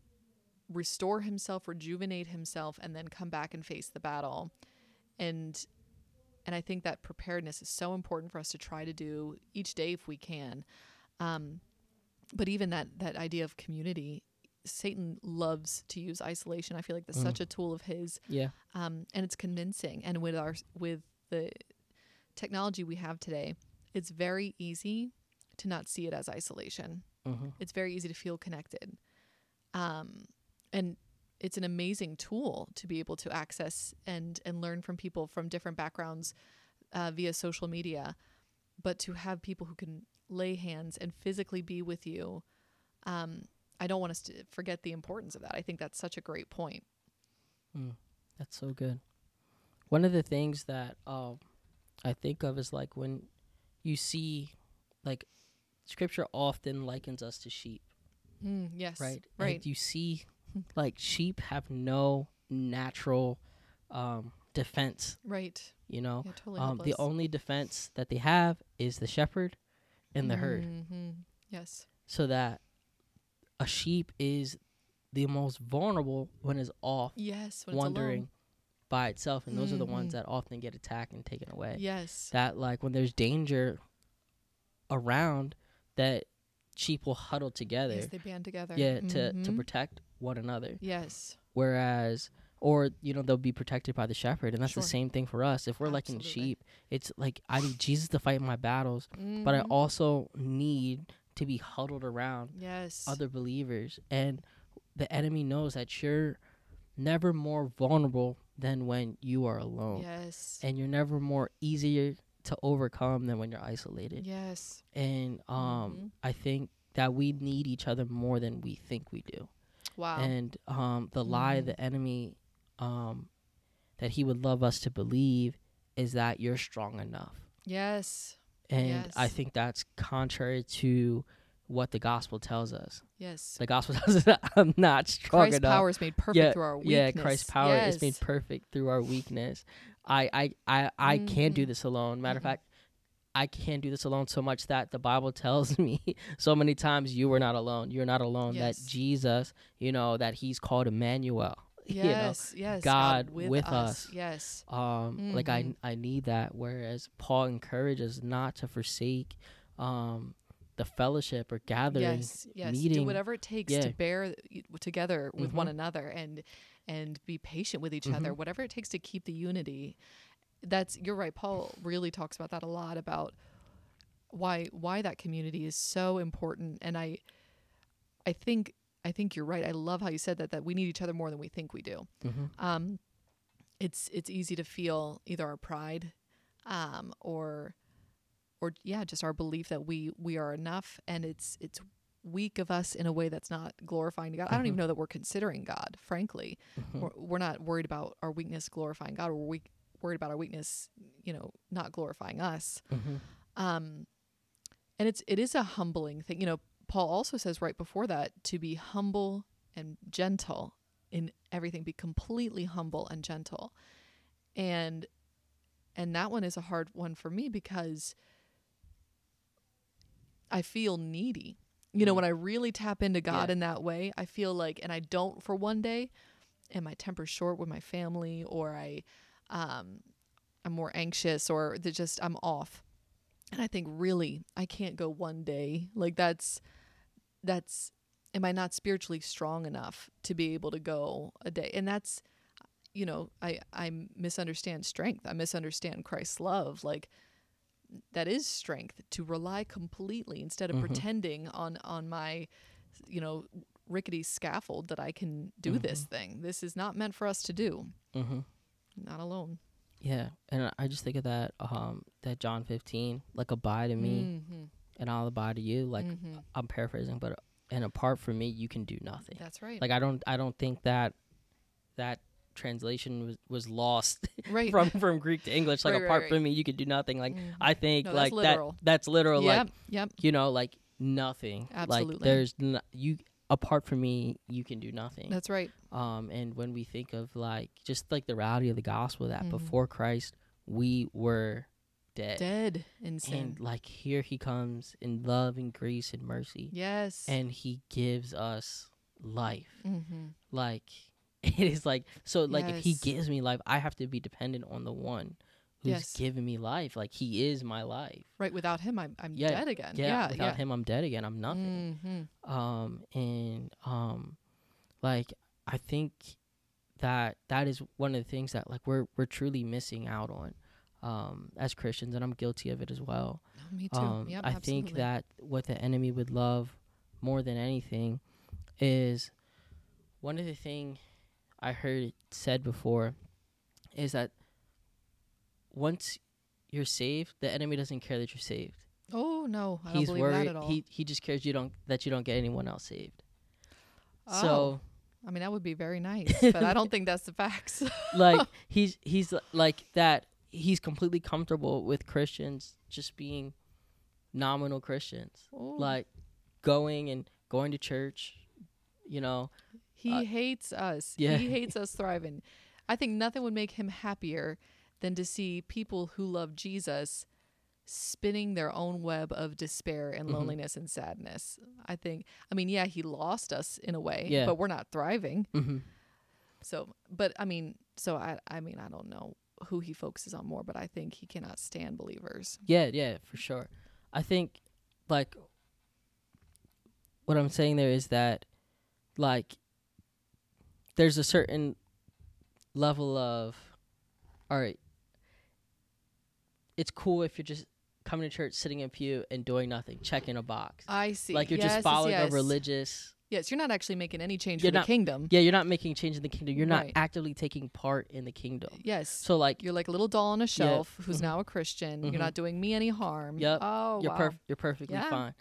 S2: restore himself, rejuvenate himself, and then come back and face the battle. And and I think that preparedness is so important for us to try to do each day if we can. Um, but even that that idea of community, Satan loves to use isolation. I feel like that's
S1: Mm.
S2: such a tool of his,
S1: Yeah.
S2: um, and it's convincing. And with our with the technology we have today, it's very easy to not see it as isolation.
S1: Hmm
S2: it's very easy to feel connected. Um, and it's an amazing tool to be able to access and and learn from people from different backgrounds uh, via social media. But to have people who can lay hands and physically be with you um, i don't want us to forget the importance of that. I think that's such a great point.
S1: Mm, that's so good. One of the things that um, I think of is like when you see, like, scripture often likens us to sheep,
S2: mm, yes
S1: right?
S2: right
S1: And you see, like, sheep have no natural um, defense,
S2: right
S1: you know?
S2: yeah totally
S1: Um, the only defense that they have is the shepherd and the herd.
S2: Mhm. yes
S1: So that a sheep is the most vulnerable when it's off
S2: yes when
S1: wandering by itself and those are the ones
S2: Mhm.
S1: that often get attacked and taken away.
S2: Yes.
S1: That like when there's danger around that sheep will huddle together
S2: yes they band together.
S1: Yeah to to
S2: Mhm.
S1: protect one another.
S2: Yes.
S1: Whereas or you know they'll be protected by the shepherd and that's
S2: Sure.
S1: the same thing for us. If we're like in sheep it's like i need jesus to fight my battles but i
S2: Mhm.
S1: also need to be huddled around
S2: yes.
S1: other believers. And the enemy knows that you're never more vulnerable than when you are alone.
S2: Yes.
S1: And you're never more easier to overcome than when you're isolated.
S2: Yes.
S1: And um
S2: Mhm.
S1: i think that we need each other more than we think we do.
S2: Wow.
S1: And um the lie
S2: Mhm.
S1: the enemy um that he would love us to believe is that you're strong enough.
S2: Yes.
S1: And i think that's contrary to what the gospel tells us
S2: yes
S1: the gospel tells us that i'm not strong
S2: Christ's
S1: enough
S2: power is made perfect
S1: yeah,
S2: through our weakness
S1: yeah christ's power is made perfect through our weakness i i i, I can't do
S2: Mhm.
S1: this alone matter
S2: Mhm.
S1: of fact I can't do this alone so much that the Bible tells me so many times you were not alone. You're not alone.
S2: Yes.
S1: That Jesus, you know, that He's called Emmanuel.
S2: yes yes
S1: God
S2: with,
S1: with
S2: us.
S1: us.
S2: yes
S1: You know, um, like I
S2: Mhm.
S1: I need that. Whereas Paul encourages not to forsake, um, the fellowship or gathering.
S2: yes yes
S1: meeting.
S2: do whatever it takes
S1: Yeah.
S2: to bear together with one
S1: Mhm.
S2: another and and be patient with each other
S1: Mhm.
S2: whatever it takes to keep the unity that's you're right paul really talks about that a lot about why why that community is so important and i i think i think you're right i love how you said that that we need each other more than we think we do
S1: Mhm.
S2: um it's it's easy to feel either our pride um or or yeah just our belief that we we are enough and it's it's weak of us in a way that's not glorifying to god. I don't even
S1: Mhm.
S2: know that we're considering god frankly.
S1: Mhm.
S2: we're, we're not worried about our weakness glorifying god. We're weak, worried about our weakness you know not glorifying us.
S1: Mhm.
S2: um and it's it is a humbling thing. You know paul also says right before that to be humble and gentle in everything. Be completely humble and gentle. And and that one is a hard one for me because i feel needy you know
S1: Mm.
S2: when i really tap into god
S1: Yeah.
S2: in that way i feel like and i don't for one day and my temper's short with my family or i um i'm more anxious or that just i'm off And I think really I can't go one day. Like that's that's am I not spiritually strong enough to be able to go a day? And that's you know, I I misunderstand strength. I misunderstand Christ's love. Like that is strength to rely completely instead of
S1: Mhm.
S2: pretending on on my you know rickety scaffold that I can do this thing. This is not meant for us to do.
S1: Mm-hmm.
S2: Not alone.
S1: Yeah, and I- just think of that um that John 15, like abide in me
S2: hmm
S1: and I'll abide in you. Like
S2: Mhm.
S1: I'm paraphrasing, but and apart from me, you can do nothing.
S2: That's right.
S1: Like I don't I don't think that that translation was was lost
S2: right.
S1: from from Greek to English. Like
S2: Right,
S1: apart
S2: right.
S1: from me, you can do nothing. Like
S2: Mhm.
S1: I think
S2: No, that's
S1: like
S2: literal.
S1: that that's literal.
S2: yep.
S1: Like
S2: yep.
S1: you know, like nothing. Like
S2: Absolutely.
S1: there's n- you apart from me, you can do nothing.
S2: That's right.
S1: um and when we think of like just like the reality of the gospel that
S2: Mhm.
S1: before christ we were dead,
S2: Dead in sin.
S1: and like here he comes in love and grace and mercy
S2: yes.
S1: and he gives us life
S2: mm-hmm.
S1: like it is like so like if he gives me life i have to be dependent on the one who's
S2: Yes.
S1: giving me life like he is my life
S2: right. Without him, I'm I'm
S1: Yeah,
S2: dead again.
S1: yeah,
S2: Yeah.
S1: without him i'm dead again i'm nothing
S2: Mm-hmm.
S1: um and um like i think that that is one of the things that like we're we're truly missing out on um as christians and i'm guilty of it as well
S2: me too.
S1: um
S2: yep,
S1: i
S2: absolutely.
S1: think that what the enemy would love more than anything is one of the thing i heard it said before is that once you're saved the enemy doesn't care that you're saved
S2: Oh no, I don't
S1: he's
S2: believe
S1: worried
S2: that at all.
S1: he he just cares you don't that you don't get anyone else saved
S2: oh,
S1: so
S2: I mean that would be very nice, but I don't think that's the facts.
S1: like he's he's like that he's completely comfortable with christians just being nominal christians
S2: Oh.
S1: like going and going to church you know
S2: He
S1: Uh,
S2: hates us.
S1: yeah.
S2: He hates us thriving. I think nothing would make him happier than to see people who love Jesus spinning their own web of despair and
S1: Mhm.
S2: loneliness and sadness. I think I mean, yeah, he lost us in a way,
S1: Yeah.
S2: but we're not thriving.
S1: hmm
S2: So, but I mean, so I I mean, I don't know who he focuses on more, but I think he cannot stand believers.
S1: yeah yeah for sure i think like what i'm saying there is that like there's a certain level of all right it's cool if you're just coming to church sitting in a pew and doing nothing checking a box
S2: I see.
S1: like you're
S2: Yes,
S1: just following
S2: yes.
S1: a religious
S2: Yes, you're not actually making any change for the kingdom.
S1: yeah you're not making change in the kingdom you're not
S2: Right.
S1: actively taking part in the kingdom
S2: Yes.
S1: so like
S2: You're like a little doll on a shelf who's
S1: Mhm.
S2: now a Christian.
S1: Mhm.
S2: You're not doing me any harm.
S1: Yep.
S2: Oh,
S1: you're
S2: wow.
S1: perf- you're perfectly
S2: Yeah.
S1: fine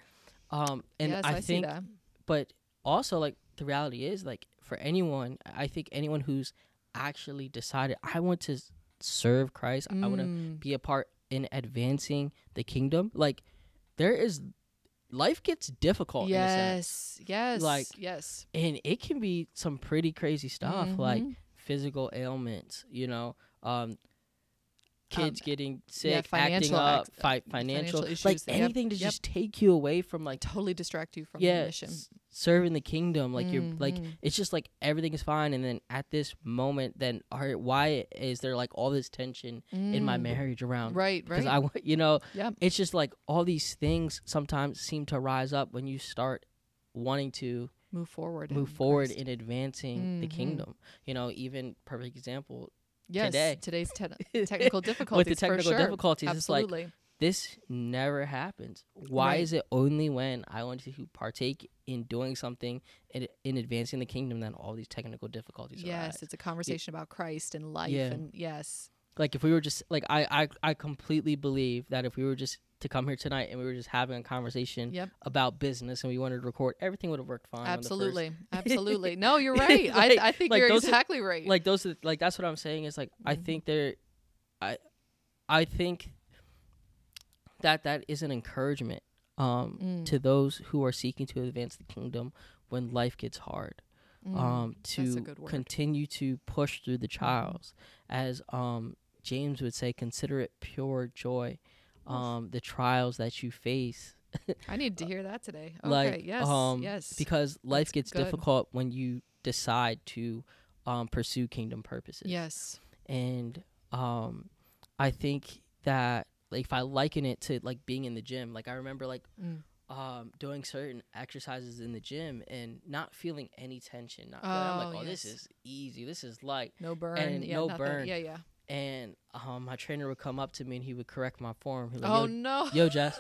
S1: um and i,
S2: I,
S1: think
S2: that.
S1: but also like the reality is like for anyone i think anyone who's actually decided i want to serve christ i want to
S2: Mm.
S1: be a part in advancing the kingdom like there is life gets difficult in a sense
S2: Yes. Yes.
S1: Like,
S2: yes.
S1: and it can be some pretty crazy stuff like
S2: Mhm.
S1: physical ailments you know um kids getting sick
S2: yeah,
S1: acting up fi- financial,
S2: financial
S1: like
S2: issues, yep,
S1: anything to
S2: yep.
S1: just take you away from like
S2: totally distract you from
S1: yeah
S2: the mission.
S1: s- serving the kingdom like you're like
S2: Mhm.
S1: it's just like everything is fine and then at this moment then right why is there like all this tension in my
S2: Mm.
S1: marriage around
S2: Right.
S1: because
S2: Right.
S1: i want you know
S2: yeah.
S1: it's just like all these things sometimes seem to rise up when you start wanting to
S2: move forward.
S1: move
S2: in
S1: forward
S2: Christ.
S1: in advancing the
S2: Mhm.
S1: kingdom you know even perfect example
S2: yes,
S1: today.
S2: Today's te- technical difficulties.
S1: with the technical
S2: sure.
S1: difficulties it's like this never happens. Why
S2: Right.
S1: is it only when I want to partake in doing something in, in advancing the kingdom that all these technical difficulties
S2: yes,
S1: arise?
S2: Yes, it's a conversation about Christ and life.
S1: Yeah.
S2: And yes.
S1: Like if we were just like I, I I completely believe that if we were just to come here tonight and we were just having a conversation
S2: Yep.
S1: about business and we wanted to record, everything would have worked fine. on the first-
S2: Absolutely. Absolutely. No, you're right.
S1: Like-
S2: I, I think
S1: like
S2: you're
S1: those are-
S2: exactly right.
S1: like those are, like that's what I'm saying is like I
S2: Mhm.
S1: think there I I think that that is an encouragement um
S2: Mm.
S1: to those who are seeking to advance the kingdom when life gets hard
S2: Mm,
S1: um to continue to push through the trials as um James would say consider it pure joy um the trials that you face
S2: I need to hear that today. Okay.
S1: like
S2: yes.
S1: um
S2: yes.
S1: because life
S2: That's
S1: gets
S2: good.
S1: difficult when you decide to um pursue kingdom purposes
S2: yes.
S1: and um i think that like if I liken it to like being in the gym, like I remember like
S2: Mm.
S1: um doing certain exercises in the gym and not feeling any tension. Not feeling, I'm
S2: Oh,
S1: like, oh, this is easy. This is light.
S2: No burn.
S1: And
S2: yeah,
S1: no
S2: nothing.
S1: burn.
S2: Yeah, yeah.
S1: And um, my trainer would come up to me and he would correct my form. He was like,
S2: oh
S1: yo,
S2: no.
S1: yo, Jess,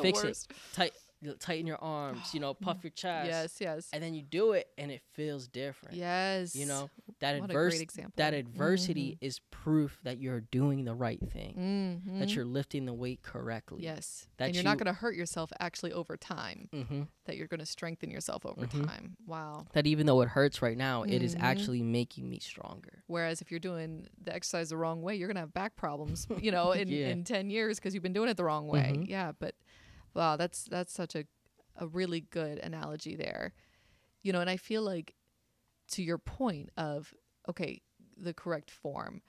S1: fix it. tight, tighten your arms. You know, puff your chest.
S2: Yes, yes.
S1: And then you do it, and it feels different.
S2: Yes.
S1: You know that
S2: what
S1: adverse
S2: a great example.
S1: that adversity is proof that you're doing the right thing.
S2: Mhm.
S1: That you're lifting the weight correctly.
S2: Yes.
S1: that
S2: and you're not going to hurt yourself actually over time.
S1: hmm
S2: That you're going to strengthen yourself over
S1: Mhm.
S2: time. Wow.
S1: That even though it hurts right now, it is
S2: Mhm.
S1: actually making me stronger.
S2: Whereas if you're doing the exercise the wrong way, you're going to have back problems, you know, in,
S1: Yeah.
S2: in 10 years because you've been doing it the wrong way.
S1: Mhm.
S2: Yeah. But wow, that's, that's such a, a really good analogy there. You know, and I feel like to your point of, okay, the correct form,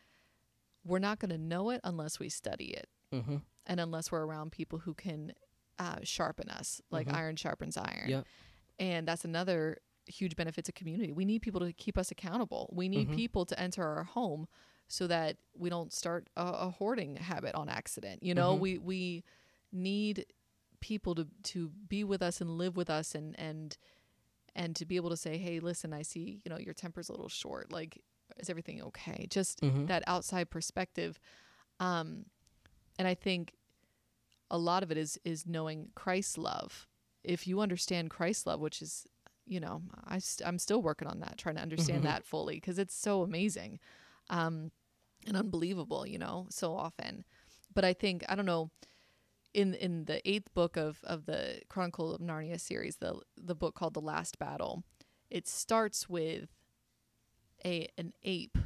S2: we're not going to know it unless we study it.
S1: hmm
S2: and unless we're around people who can uh, sharpen us, like
S1: Mhm.
S2: iron sharpens iron.
S1: Yep.
S2: And that's another huge benefit to community. We need people to keep us accountable. We need
S1: Mhm.
S2: people to enter our home so that we don't start a, a hoarding habit on accident. You know,
S1: Mhm.
S2: we we need people to to be with us and live with us and and and to be able to say, "Hey, listen, I see, you know, your temper's a little short. Like is everything okay?" Just
S1: hmm
S2: that outside perspective um and i think a lot of it is is knowing christ's love if you understand christ's love which is you know I st- i'm still working on that trying to understand
S1: Mhm.
S2: that fully because it's so amazing um and unbelievable you know so often but i think i don't know in in the eighth book of of the chronicle of narnia series the the book called the last battle it starts with a an ape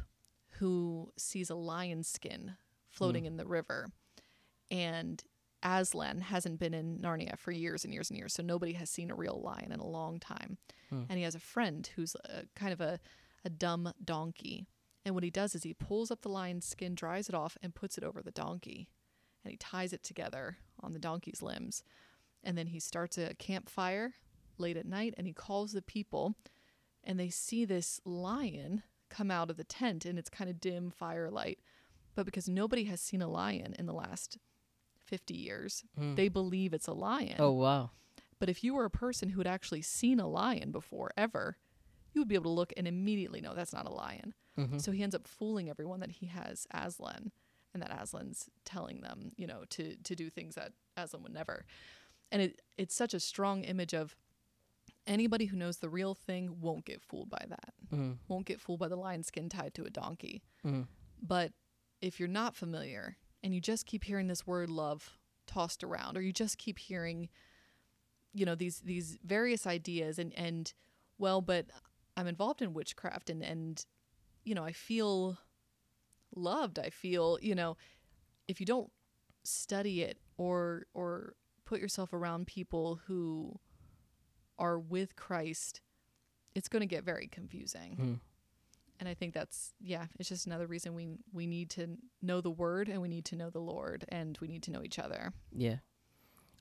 S2: who sees a lion skin floating in the river. And Aslan hasn't been in Narnia for years and years and years, so nobody has seen a real lion in a long time.
S1: Hmm.
S2: And he has a friend who's a, kind of a, a dumb donkey. And what he does is he pulls up the lion's skin, dries it off, and puts it over the donkey. And he ties it together on the donkey's limbs. And then he starts a campfire late at night and he calls the people and they see this lion come out of the tent in its kind of dim firelight. But because nobody has seen a lion in the last 50 years,
S1: Mm.
S2: they believe it's a lion.
S1: oh wow.
S2: But if you were a person who had actually seen a lion before, ever, you would be able to look and immediately know that's not a lion.
S1: hmm
S2: So he ends up fooling everyone that he has Aslan and that Aslan's telling them, you know, to to do things that Aslan would never. And it it's such a strong image of anybody who knows the real thing won't get fooled by that.
S1: hmm
S2: Won't get fooled by the lion skin tied to a donkey.
S1: hmm
S2: But if you're not familiar and you just keep hearing this word love tossed around or you just keep hearing you know these these various ideas and and well but I'm involved in witchcraft and and you know I feel loved I feel you know if you don't study it or or put yourself around people who are with Christ it's going to get very confusing
S1: Mm.
S2: and I think that's yeah, it's just another reason we we need to know the word and we need to know the Lord and we need to know each other.
S1: Yeah,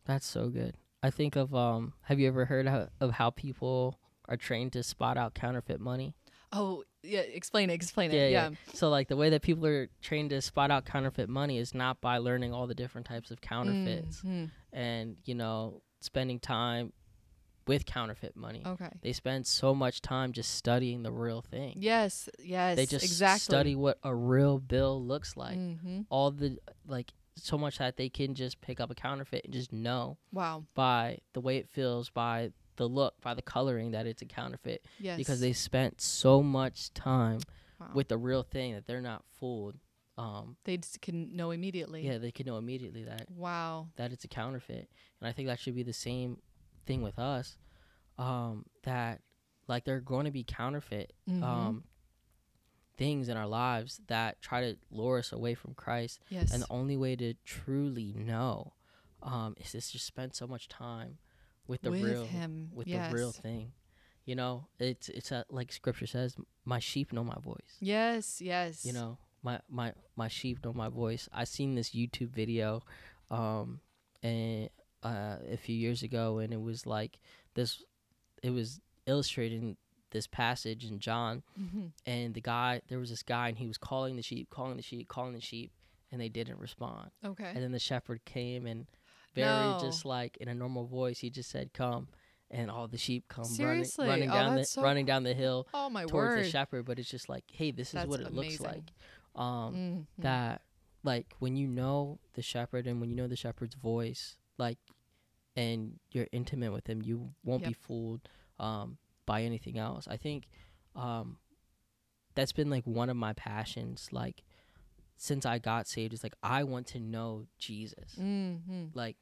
S1: that's so good. I think of um. Have you ever heard of, of how people are trained to spot out counterfeit money?
S2: Oh yeah, explain it, explain
S1: Yeah,
S2: it.
S1: yeah.
S2: Yeah.
S1: So like the way that people are trained to spot out counterfeit money is not by learning all the different types of counterfeits
S2: Mhm.
S1: and you know spending time with counterfeit money.
S2: Okay.
S1: They spend so much time just studying the real thing.
S2: Yes. Yes.
S1: they just
S2: exactly.
S1: study what a real bill looks like.
S2: hmm
S1: All the like so much that they can just pick up a counterfeit and just know
S2: Wow.
S1: by the way it feels, by the look, by the coloring that it's a counterfeit
S2: Yes.
S1: because they spent so much time
S2: wow.
S1: with the real thing that they're not fooled. Um,
S2: they just can know immediately.
S1: yeah, they can know immediately that
S2: Wow.
S1: that it's a counterfeit, and I think that should be the same thing with us. Um, that like there are going to be counterfeit
S2: Mhm.
S1: um, things in our lives that try to lure us away from Christ,
S2: yes.
S1: and the only way to truly know um, is just to spend so much time with the
S2: with
S1: real
S2: him.
S1: with
S2: yes.
S1: the real thing. You know, it's it's a, like Scripture says, "My sheep know my voice."
S2: Yes. Yes.
S1: You know, my my my sheep know my voice. I seen this YouTube video, um, and uh, a few years ago, and it was like this. It was illustrating this passage in John,
S2: hmm
S1: and the guy there was this guy, and he was calling the sheep, calling the sheep, calling the sheep, and they didn't respond.
S2: Okay.
S1: And then the shepherd came and very
S2: No.
S1: just like in a normal voice, he just said, "Come," and all the sheep come
S2: Seriously?
S1: running, running
S2: Oh,
S1: down the
S2: so
S1: running down the hill
S2: oh my
S1: towards
S2: word.
S1: the shepherd. But it's just like, hey, this is
S2: That's
S1: what it looks like. Um,
S2: Mhm.
S1: that like when you know the shepherd and when you know the shepherd's voice, like, and you're intimate with him, you won't be fooled um, by anything else. I think um, that's been like one of my passions, like since I got saved, is like I want to know Jesus.
S2: Mhm.
S1: Like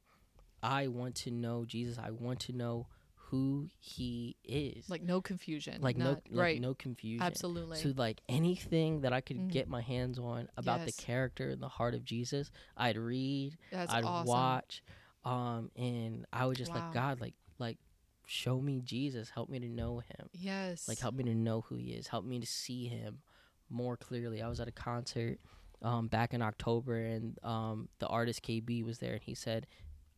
S1: I want to know Jesus. I want to know who He is.
S2: Like no confusion.
S1: like no,
S2: not,
S1: like
S2: right.
S1: no confusion.
S2: Absolutely.
S1: So like anything that I could
S2: Mhm.
S1: get my hands on about
S2: Yes.
S1: the character and the heart of Jesus, I'd read,
S2: That's
S1: I'd
S2: awesome.
S1: watch, um, and I would just
S2: Wow.
S1: like God, like like show me Jesus, help me to know Him,
S2: Yes.
S1: like help me to know who He is, help me to see Him more clearly. I was at a concert um, back in October, and um, the artist KB was there, and he said,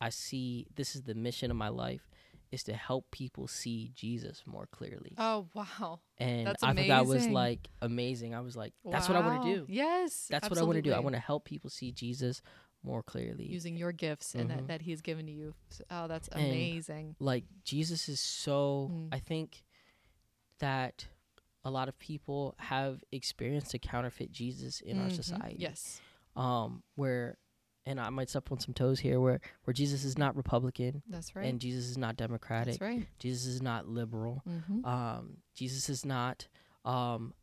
S1: "I see this is the mission of my life." Is to help people see Jesus more clearly,
S2: Oh wow.
S1: and
S2: that's
S1: I thought that was like amazing. I was like, "That's what I want to do."
S2: Yes.
S1: That's what I want to do. I want to help people see Jesus more clearly.
S2: using your gifts and
S1: Mhm.
S2: that, that he's given to you. Oh, that's
S1: And-
S2: amazing.
S1: like Jesus is so
S2: Mm.
S1: I think that a lot of people have experienced a counterfeit Jesus in our
S2: Mhm.
S1: society.
S2: Yes.
S1: Um where and I might step on some toes here where where Jesus is not Republican
S2: That's right.
S1: and Jesus is not Democratic.
S2: That's right.
S1: Jesus is not liberal.
S2: Mm-hmm.
S1: Um Jesus is not um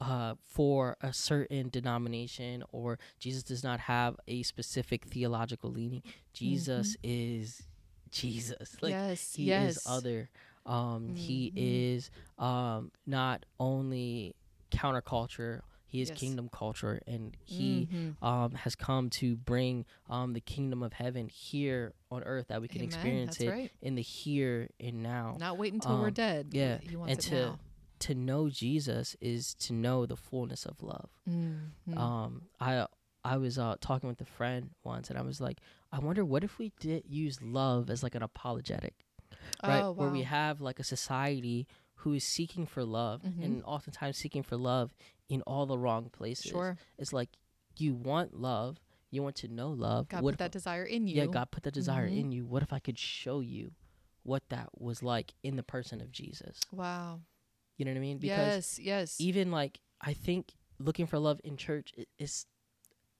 S1: uh, for a certain denomination, or Jesus does not have a specific theological leaning. Jesus is Jesus. Like
S2: yes.
S1: he
S2: yes.
S1: is other. Um, He
S2: Mhm.
S1: is um, not only counterculture. He is
S2: Yes.
S1: kingdom culture, and he
S2: Mhm.
S1: um, has come to bring um, the kingdom of heaven here on earth that we can
S2: Amen.
S1: experience
S2: That's
S1: it
S2: right.
S1: in the here and now.
S2: Not wait until we're
S1: Um,
S2: dead.
S1: yeah, and to
S2: now.
S1: to know Jesus is to know the fullness of love.
S2: Mhm.
S1: Um, I I was uh, talking with a friend once, and I was like, I wonder what if we did use love as like an apologetic, right?
S2: Oh,
S1: Where we have like a society who is seeking for love,
S2: Mhm.
S1: and oftentimes seeking for love in all the wrong places.
S2: Sure.
S1: It's like you want love, you want to know love.
S2: God
S1: what
S2: put that desire in you.
S1: yeah, God put that desire
S2: Mhm.
S1: in you. What if I could show you what that was like in the person of Jesus?
S2: Wow.
S1: You know what I mean? Because
S2: yes. Yes.
S1: even like I think looking for love in church is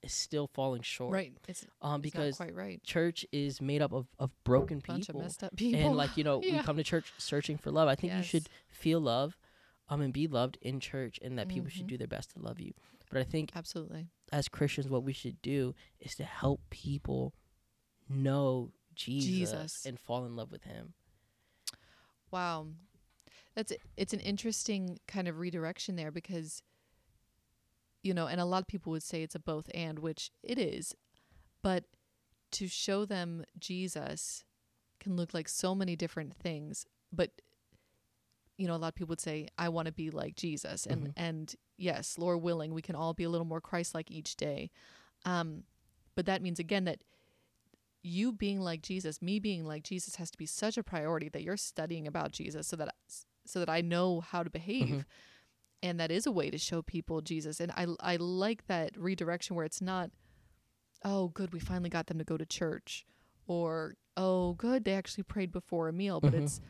S1: is still falling short.
S2: right. It's,
S1: Um,
S2: it's
S1: because
S2: not quite right.
S1: church is made up of, of broken
S2: Bunch
S1: people.
S2: of messed up people.
S1: And like, you know, we come to church searching for love. I think you should feel love um and be loved in church and that people should
S2: Mhm.
S1: do their best to love you. But I think
S2: Absolutely.
S1: as Christians what we should do is to help people know Jesus,
S2: Jesus.
S1: and fall in love with him.
S2: Wow. That's it's an interesting kind of redirection there because you know, and a lot of people would say it's a both and, which it is. But to show them Jesus can look like so many different things, but you know, a lot of people would say I want to be like Jesus and
S1: Mhm.
S2: and yes, Lord willing, we can all be a little more Christ-like each day. Um but that means again that you being like Jesus, me being like Jesus has to be such a priority that you're studying about Jesus so that so that I know how to behave.
S1: Mhm.
S2: And that is a way to show people Jesus. And I I like that redirection where it's not oh good, we finally got them to go to church or oh good, they actually prayed before a meal, but
S1: Mhm.
S2: it's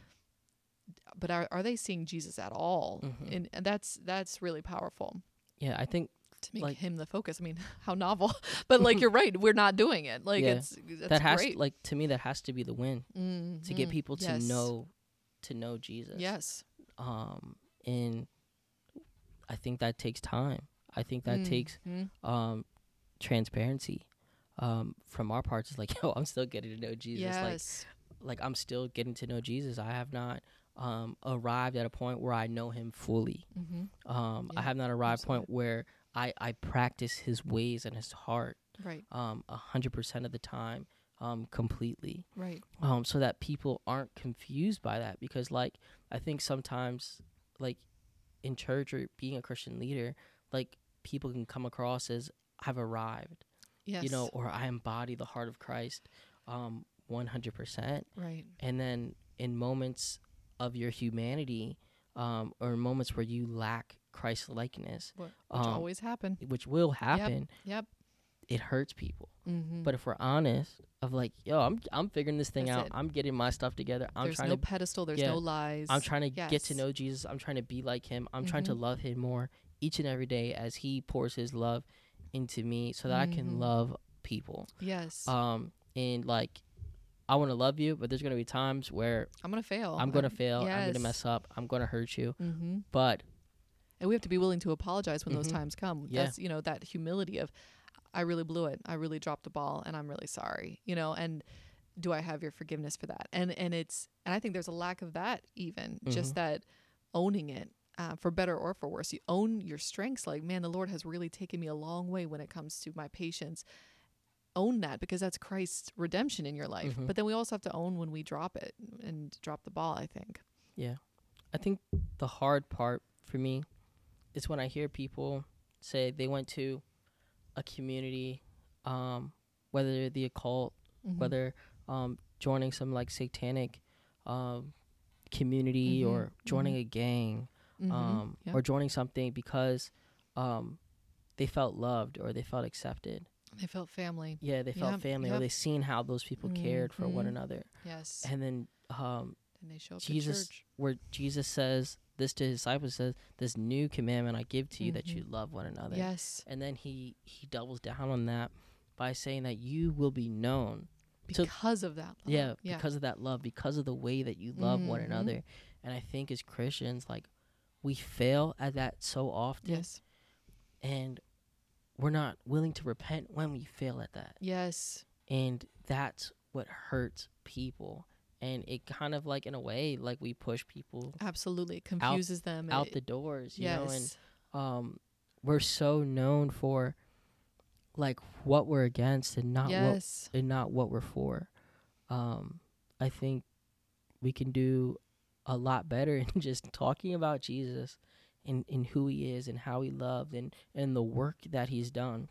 S2: but are are they seeing Jesus at all?
S1: Mhm.
S2: And, and that's that's really powerful
S1: Yeah, I think
S2: to make
S1: Like-
S2: him the focus. I mean, how novel. but like you're right, we're not doing it. Like
S1: Yeah.
S2: it's that's
S1: that has
S2: great.
S1: like to me that has to be the win to get
S2: Mhm.
S1: people to
S2: Yes.
S1: know to know Jesus.
S2: Yes.
S1: Um and I think that takes time. I think that
S2: Mm,
S1: takes um transparency um from our parts it's like yo i'm still getting to know jesus
S2: yes.
S1: like like i'm still getting to know jesus i have not um arrived at a point where i know him fully
S2: mm-hmm.
S1: um i have not arrived at a point where i i practice his ways and his heart
S2: Right.
S1: um a hundred percent of the time um completely
S2: Right.
S1: um so that people aren't confused by that because like i think sometimes like in church or being a christian leader like people can come across as i've arrived
S2: Yes.
S1: you know or i embody the heart of christ um 100%
S2: Right.
S1: and then in moments of your humanity um or moments where you lack christ likeness
S2: which
S1: Um,
S2: always happen.
S1: which will happen
S2: Yep.
S1: it hurts people.
S2: Mm-hmm.
S1: But if we're honest, of like, yo, I'm I'm figuring this thing
S2: That's
S1: out.
S2: it.
S1: I'm getting my stuff together. I'm
S2: there's
S1: trying
S2: no
S1: to
S2: pedestal. There's
S1: yeah.
S2: no lies.
S1: I'm trying to get to know Jesus. I'm trying to be like him. I'm trying to
S2: Mhm.
S1: love him more each and every day as he pours his love into me so that I can
S2: Mhm.
S1: love people.
S2: Yes.
S1: Um and like I want to love you, but there's going to be times where
S2: I'm gonna fail.
S1: I'm going to fail, I'm going to mess up, I'm going to hurt you.
S2: Mm-hmm.
S1: But
S2: And we have to be willing to apologize when those
S1: Mhm.
S2: times come.
S1: Yeah.
S2: That's you know that humility of, I really blew it. I really dropped the ball, and I'm really sorry. You know, and do I have your forgiveness for that? And and it's and I think there's a lack of that even just
S1: Mhm.
S2: that owning it. Uh, for better or for worse, you own your strengths. Like, man, the Lord has really taken me a long way when it comes to my patience. Own that because that's Christ's redemption in your life.
S1: Mhm.
S2: But then we also have to own when we drop it and drop the ball. I think. Yeah.
S1: I think the hard part for me is when I hear people say they went to a community, um, whether the occult,
S2: Mhm.
S1: whether um, joining some like satanic um, community or
S2: Mhm,
S1: joining a gang
S2: Mhm.
S1: um,
S2: Yeah.
S1: or joining something because um, they felt loved or they felt accepted.
S2: They felt family.
S1: Yeah, they felt
S2: Yep,
S1: family or
S2: yep.
S1: they seen how those people cared for one
S2: Mhm.
S1: another.
S2: Yes.
S1: And then um,
S2: and they show up
S1: Jesus-
S2: church.
S1: where Jesus says this to his disciples says, "This new commandment I give to you that you
S2: Mhm.
S1: love one another."
S2: Yes.
S1: And then he he doubles down on that by saying that you will be known.
S2: Because of that love.
S1: Yeah,
S2: Yeah.
S1: because of that love, because of the way that you love one
S2: Mhm.
S1: another. And I think as Christians, like we fail at that so often,
S2: yes.
S1: and we're not willing to repent when we fail at that.
S2: Yes.
S1: and that's what hurts people and it kind of like in a way like we push people
S2: Absolutely. It confuses them.
S1: out
S2: It-
S1: the doors you
S2: yes.
S1: know and um we're so known for like what we're against and not what and not what we're for um i think we can do a lot better in just talking about jesus and, and who he is and how he loved and and the work that he's done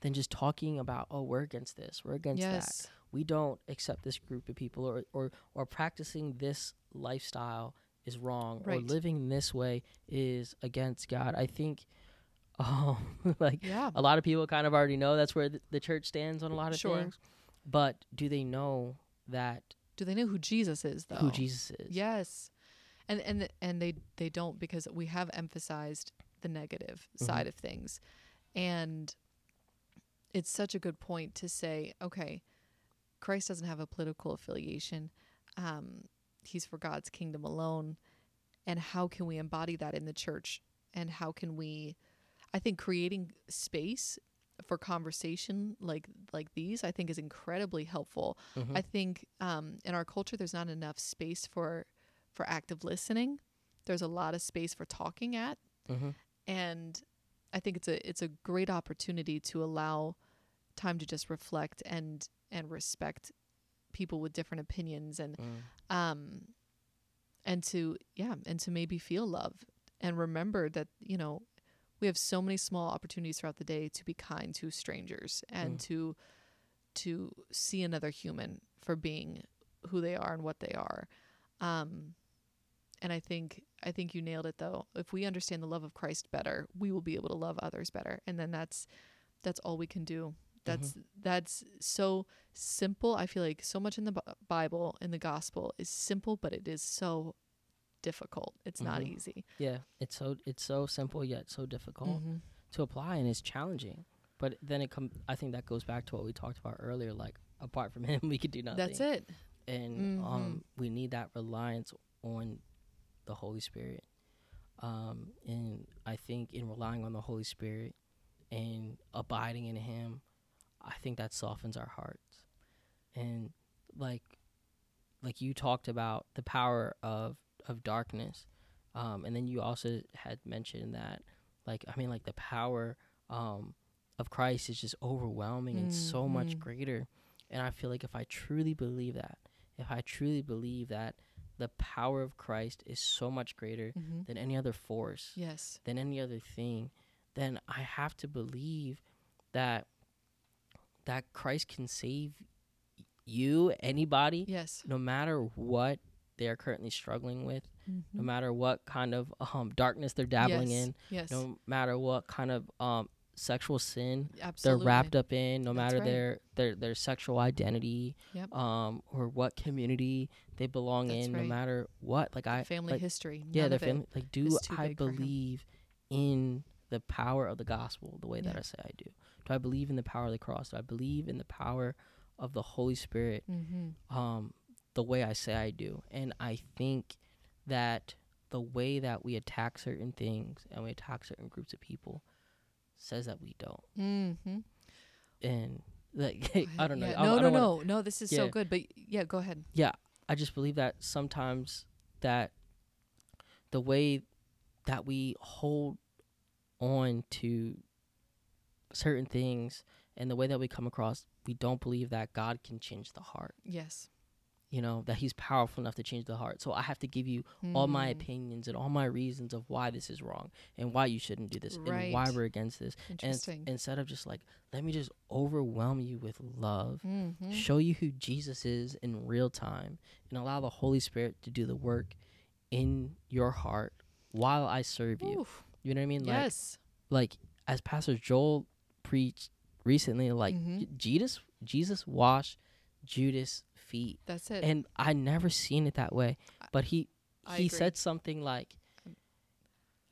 S1: than just talking about oh we're against this we're against that we don't accept this group of people or or, or practicing this lifestyle is wrong or living this way is against God. I think um like
S2: Yeah.
S1: a lot of people kind of already know that's where the, the church stands on a lot of
S2: Sure.
S1: things. But do they know that
S2: Do they know who Jesus is though?
S1: who Jesus is?
S2: Yes. And and and they they don't because we have emphasized the negative
S1: Mhm.
S2: side of things. And it's such a good point to say, okay, Christ doesn't have a political affiliation. Um, he's for God's kingdom alone. And how can we embody that in the church? And how can we I think creating space for conversation like like these I think is incredibly helpful.
S1: Mhm.
S2: I think um, in our culture, there's not enough space for for active listening. There's a lot of space for talking at,
S1: Mhm.
S2: and I think it's a it's a great opportunity to allow time to just reflect and and respect people with different opinions and
S1: Mm.
S2: um and to yeah and to maybe feel love and remember that you know we have so many small opportunities throughout the day to be kind to strangers and
S1: Mm.
S2: to to see another human for being who they are and what they are um and i think i think you nailed it though if we understand the love of christ better we will be able to love others better and then that's that's all we can do that's that's so simple i feel like so much in the bible in the gospel is simple but it is so difficult it's not
S1: Mhm.
S2: easy
S1: Yeah, it's so it's so simple yet so difficult
S2: Mhm.
S1: to apply and it's challenging. But then it come I think that goes back to what we talked about earlier like apart from him we could do nothing.
S2: that's it
S1: and
S2: Mhm.
S1: um, we need that reliance on the Holy Spirit. Um, and I think in relying on the Holy Spirit and abiding in Him, I think that softens our hearts. And like, like you talked about the power of of darkness, um, and then you also had mentioned that, like, I mean, like the power um, of Christ is just overwhelming and so much
S2: Mhm.
S1: greater. And I feel like if I truly believe that, if I truly believe that the power of Christ is so much greater
S2: Mhm.
S1: than any other force,
S2: yes
S1: than any other thing, then I have to believe that that Christ can save you, anybody,
S2: yes
S1: no matter what they are currently struggling with, no
S2: Mhm.
S1: matter what kind of um, darkness they're dabbling
S2: yes.
S1: in,
S2: yes
S1: no matter what kind of um, sexual sin
S2: Absolutely.
S1: they're wrapped up in no
S2: That's
S1: matter
S2: right.
S1: their their their sexual identity
S2: Yep.
S1: um or what community they belong
S2: That's
S1: in no matter what like i
S2: family
S1: like,
S2: history.
S1: yeah their family like do i
S2: big for him.
S1: believe in the power of the gospel the way that i say i do do i believe in the power of the cross do i believe in the power of the holy spirit
S2: Mm-hmm.
S1: um the way i say i do and i think that the way that we attack certain things and we attack certain groups of people says that we don't
S2: Mm-hmm.
S1: and like i don't know
S2: Yeah.
S1: I-
S2: No,
S1: I
S2: no,
S1: don't wanna-
S2: no, no. This is so good. But yeah, go ahead.
S1: Yeah, I just believe that sometimes that the way that we hold on to certain things and the way that we come across, we don't believe that God can change the heart.
S2: Yes.
S1: You know, that He's powerful enough to change the heart. So I have to give you all my
S2: Mm.
S1: opinions and all my reasons of why this is wrong and why you shouldn't do this and why we're against this. And
S2: Interesting.
S1: instead of just like, let me just overwhelm you with love
S2: mm-hmm.
S1: show you who Jesus is in real time and allow the Holy Spirit to do the work in your heart while I serve you.
S2: Oof.
S1: You know what I mean?
S2: Yes.
S1: Like like as Pastor Joel preached recently, like
S2: Mhm.
S1: Jesus Jesus washed Judas' feet.
S2: That's it.
S1: And I never seen it that way. But he
S2: I
S1: he
S2: agree.
S1: said something like um,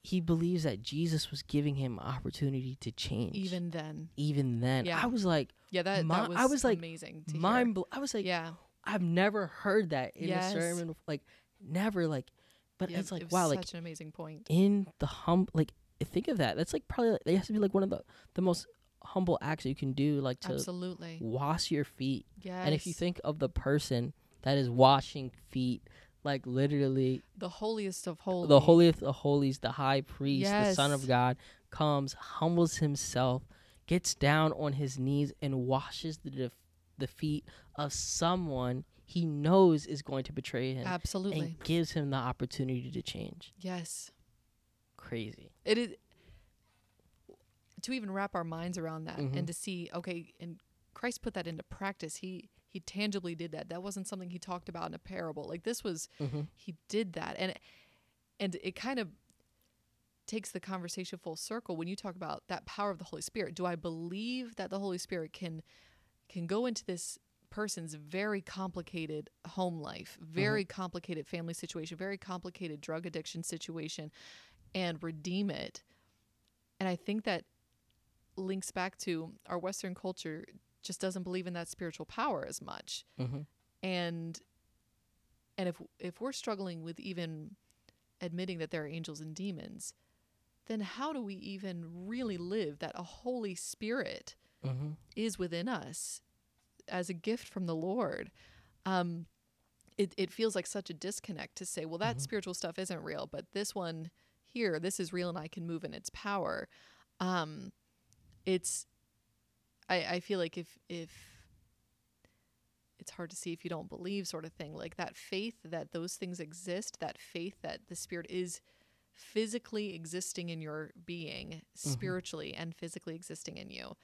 S1: he believes that Jesus was giving him opportunity to change.
S2: even then.
S1: even then.
S2: Yeah.
S1: I was like
S2: Yeah, that,
S1: Mi-
S2: that was,
S1: I was, like,
S2: amazing to
S1: mind blo- I was like.
S2: Yeah.
S1: I've never heard that in
S2: Yes.
S1: a sermon. Like never. Like, but
S2: Yeah,
S1: it's like
S2: it
S1: wow.
S2: such
S1: Like
S2: an amazing point.
S1: in the hum. Like think of that. That's like probably it has to be like one of the the most humble acts you can do. Like to
S2: Absolutely.
S1: wash your feet.
S2: Yes.
S1: And if you think of the person that is washing feet, like literally
S2: the holiest of holies.
S1: the holiest of holies, the high priest, the Son of God, comes, humbles himself, gets down on his knees, and washes the def- the feet of someone he knows is going to betray him,
S2: Absolutely.
S1: and gives him the opportunity to change.
S2: yes.
S1: Crazy.
S2: It is to even wrap our minds around that
S1: Mhm.
S2: and to see okay and Christ put that into practice. He he tangibly did that. That wasn't something he talked about in a parable. Like this was
S1: Mm-hmm.
S2: he did that and and it kind of takes the conversation full circle when you talk about that power of the Holy Spirit. Do I believe that the Holy Spirit can can go into this person's very complicated home life, very complicated family situation, very complicated drug addiction situation and redeem it? And I think that links back to our western culture just doesn't believe in that spiritual power as much
S1: Mm-hmm.
S2: and and if if we're struggling with even admitting that there are angels and demons then how do we even really live that a holy spirit
S1: Mm-hmm.
S2: is within us as a gift from the lord um it, it feels like such a disconnect to say well that
S1: Mhm.
S2: spiritual stuff isn't real but this one here this is real and i can move in its power um it's i i feel like if if it's hard to see if you don't believe sort of thing like that faith that those things exist that faith that the spirit is physically existing in your being spiritually and physically existing in you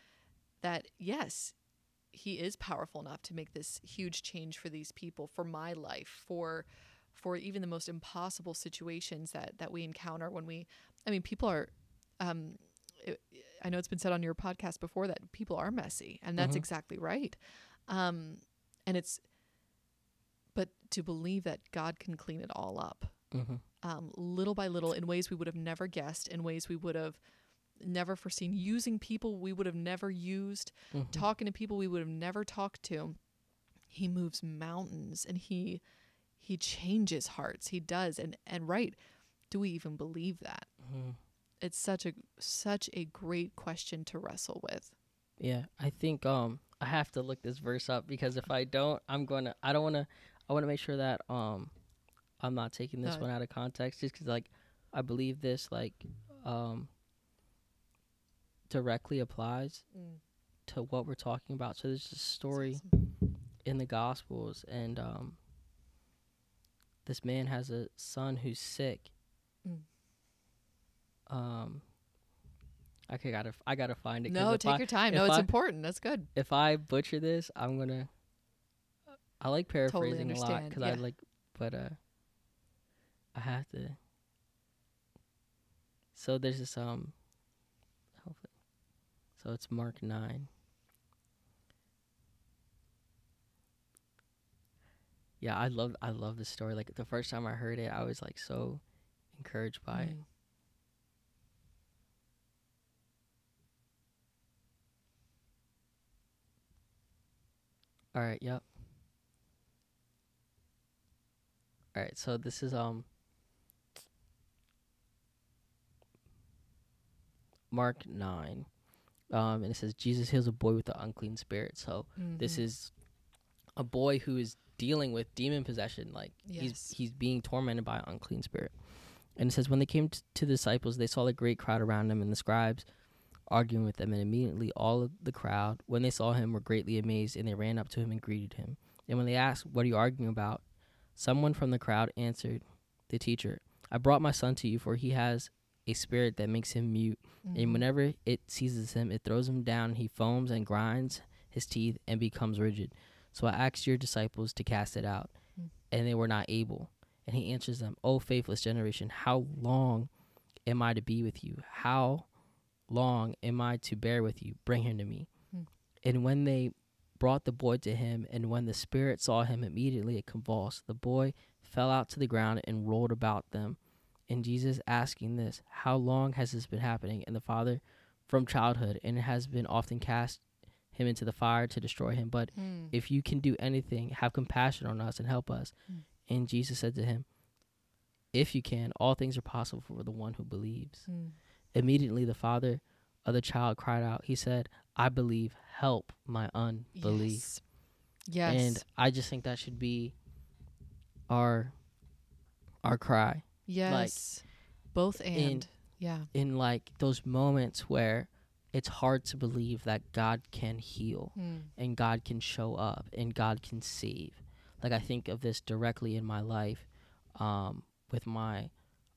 S2: that yes he is powerful enough to make this huge change for these people for my life for for even the most impossible situations that that we encounter when we i mean people are um it, i know it's been said on your podcast before that people are messy and that's
S1: Mhm.
S2: exactly right um and it's but to believe that god can clean it all up
S1: Mm-hmm.
S2: um, little by little in ways we would have never guessed, in ways we would have never foreseen, using people we would have never used,
S1: Mm-hmm.
S2: talking to people we would have never talked to. He moves mountains and he he changes hearts. He does. And and right, do we even believe that? It's such a such a great question to wrestle with.
S1: Yeah, I think um I have to look this verse up because if I don't, I'm gonna. I don't want to. I want to make sure that um I'm not taking this
S2: No.
S1: one out of context just because like I believe this like um directly applies to what we're talking about. So there's a story in the Gospels, and um this man has a son who's sick.
S2: Mm.
S1: Um. Okay, gotta I gotta find it.
S2: No, take
S1: I-
S2: your time. No, it's
S1: I-
S2: important. That's good.
S1: if I butcher this, I'm gonna. I like paraphrasing a lot because I like, but uh, I have to. So there's this um. Hopefully, So it's Mark 9. Yeah, I love I love this story. Like the first time I heard it, I was like so encouraged by it. All right, yep. All right, so this is um Mark 9. Um and it says Jesus heals a boy with the unclean spirit. So this
S2: Mhm.
S1: is a boy who is dealing with demon possession like he's
S2: Yes.
S1: he's being tormented by an unclean spirit. And it says when they came t- to the disciples they saw a great crowd around them and the scribes arguing with them and immediately all of the crowd when they saw him were greatly amazed and they ran up to him and greeted him. And when they asked what are you arguing about someone from the crowd answered the teacher I brought my son to you for he has a spirit that makes him mute and
S2: Mhm.
S1: whenever it seizes him, it throws him down. and He foams and grinds his teeth and becomes rigid. So I asked your disciples to cast it out,
S2: Mm.
S1: and they were not able. And he answers them, O faithless generation, how long am I to be with you? How long am I to bear with you? Bring him to me.
S2: Mm.
S1: And when they brought the boy to him, and when the spirit saw him, immediately it convulsed. The boy fell out to the ground and rolled about them. And Jesus asking this, How long has this been happening? And the father, From childhood, and it has been often cast him into the fire to destroy him. But
S2: Mm.
S1: if you can do anything, have compassion on us and help us.
S2: Mm.
S1: And Jesus said to him, If you can, all things are possible for the one who believes.
S2: Mm.
S1: Immediately the father of the child cried out. He said, I believe, help my unbelief.
S2: Yes. Yes.
S1: And I just think that should be our our cry.
S2: yes. Like, Both and. yeah.
S1: in like those moments where it's hard to believe that God can heal
S2: Mm.
S1: and God can show up and God can save. Like I think of this directly in my life um, with my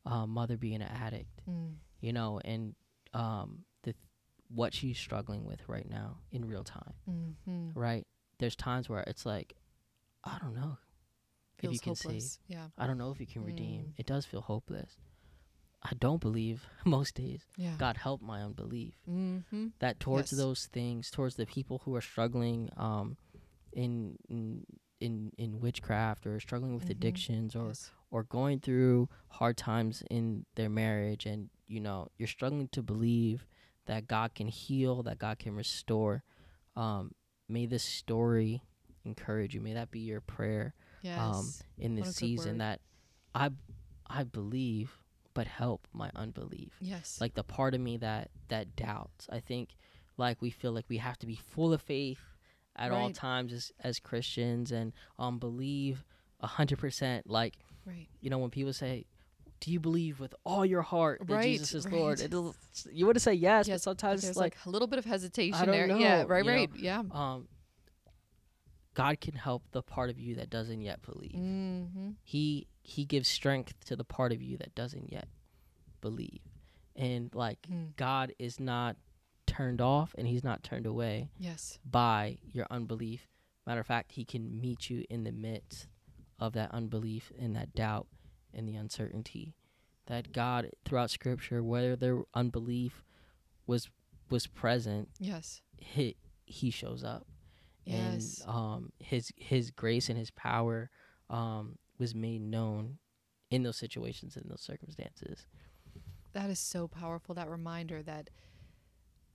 S1: uh, mother being an addict,
S2: Mm.
S1: You know, and um, the th- what she's struggling with right now in real time,
S2: Mm-hmm.
S1: right? There's times where it's like, I don't know if you can
S2: hopeless.
S1: save.
S2: Yeah.
S1: I don't know if you can redeem.
S2: Mm.
S1: It does feel hopeless. I don't believe most days.
S2: Yeah.
S1: God help my unbelief.
S2: Mm-hmm.
S1: that towards
S2: Yes.
S1: those things, towards the people who are struggling um, in, in in in witchcraft or struggling with
S2: Mhm.
S1: addictions or
S2: yes.
S1: or going through hard times in their marriage, and you know you're struggling to believe that God can heal, that God can restore. Um, may this story encourage you. May that be your prayer
S2: Yes.
S1: um, in this season. That I I believe, but help my unbelief
S2: yes.
S1: like the part of me that that doubts i think like we feel like we have to be full of faith at all times as as christians and um believe a hundred percent like
S2: right.
S1: you know when people say do you believe with all your heart that
S2: Right,
S1: jesus is lord
S2: right.
S1: it'll you would to say yes,
S2: Yes,
S1: but sometimes
S2: There's
S1: like,
S2: like, a little bit of hesitation there. Yeah.
S1: know,
S2: Right.
S1: know.
S2: Right. Yeah.
S1: um god can help the part of you that doesn't yet believe
S2: Mm-hmm.
S1: he he gives strength to the part of you that doesn't yet believe and like
S2: Mm.
S1: God is not turned off and he's not turned away
S2: Yes.
S1: by your unbelief. Matter of fact, he can meet you in the midst of that unbelief and that doubt and the uncertainty. That God throughout scripture, whether their unbelief was was present,
S2: Yes.
S1: he he shows up.
S2: Yes.
S1: And um his his grace and his power um was made known in those situations in those circumstances.
S2: That is so powerful. That reminder that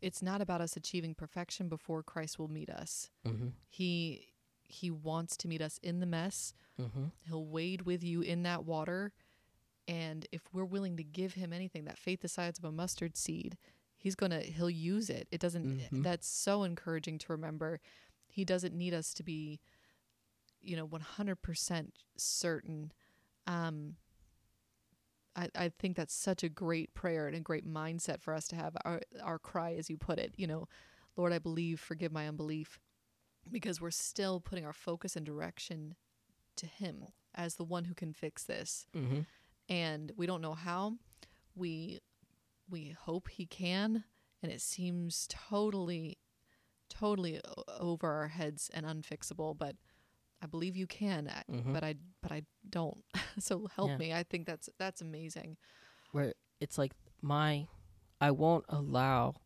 S2: it's not about us achieving perfection before Christ will meet us.
S1: Mhm.
S2: He he wants to meet us in the mess.
S1: Mhm.
S2: He'll wade with you in that water. And if we're willing to give him anything, that faith the size of a mustard seed, he's going to, he'll use it. It doesn't,
S1: Mhm.
S2: that's so encouraging to remember. He doesn't need us to be, you know, 100% certain. Um, I, I think that's such a great prayer and a great mindset for us to have our, our cry, as you put it, you know, Lord, I believe, forgive my unbelief, because we're still putting our focus and direction to Him as the one who can fix this.
S1: Mhm.
S2: And we don't know how. We we hope He can, and it seems totally, totally over our heads and unfixable. But I believe you can.
S1: Mhm.
S2: But I but I don't. so help
S1: Yeah.
S2: me. I think that's that's amazing.
S1: where it's like my I won't allow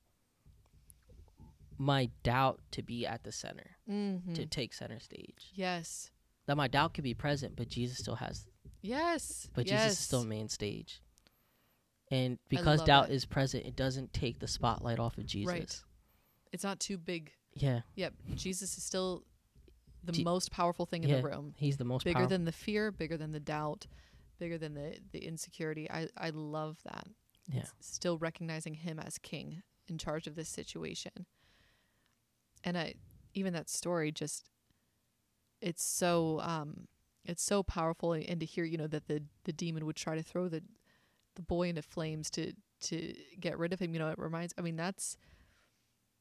S1: my doubt to be at the center,
S2: Mm-hmm.
S1: to take center stage.
S2: yes.
S1: That my doubt could be present, but Jesus still has,
S2: Yes.
S1: but
S2: yes.
S1: Jesus is still main stage. And because doubt
S2: it.
S1: is present, it doesn't take the spotlight off of Jesus.
S2: Right. It's not too big.
S1: Yeah,
S2: Yep. Jesus is still the
S1: Je-
S2: most powerful thing in
S1: Yeah.
S2: the room.
S1: he's the most
S2: Bigger
S1: powerful.
S2: than the fear, bigger than the doubt, bigger than the, the insecurity. I, I love that.
S1: Yeah.
S2: It's still recognizing him as king in charge of this situation. And I even that story just it's so um it's so powerful and to hear, you know, that the the demon would try to throw the the boy into flames to to get rid of him, you know, it reminds I mean that's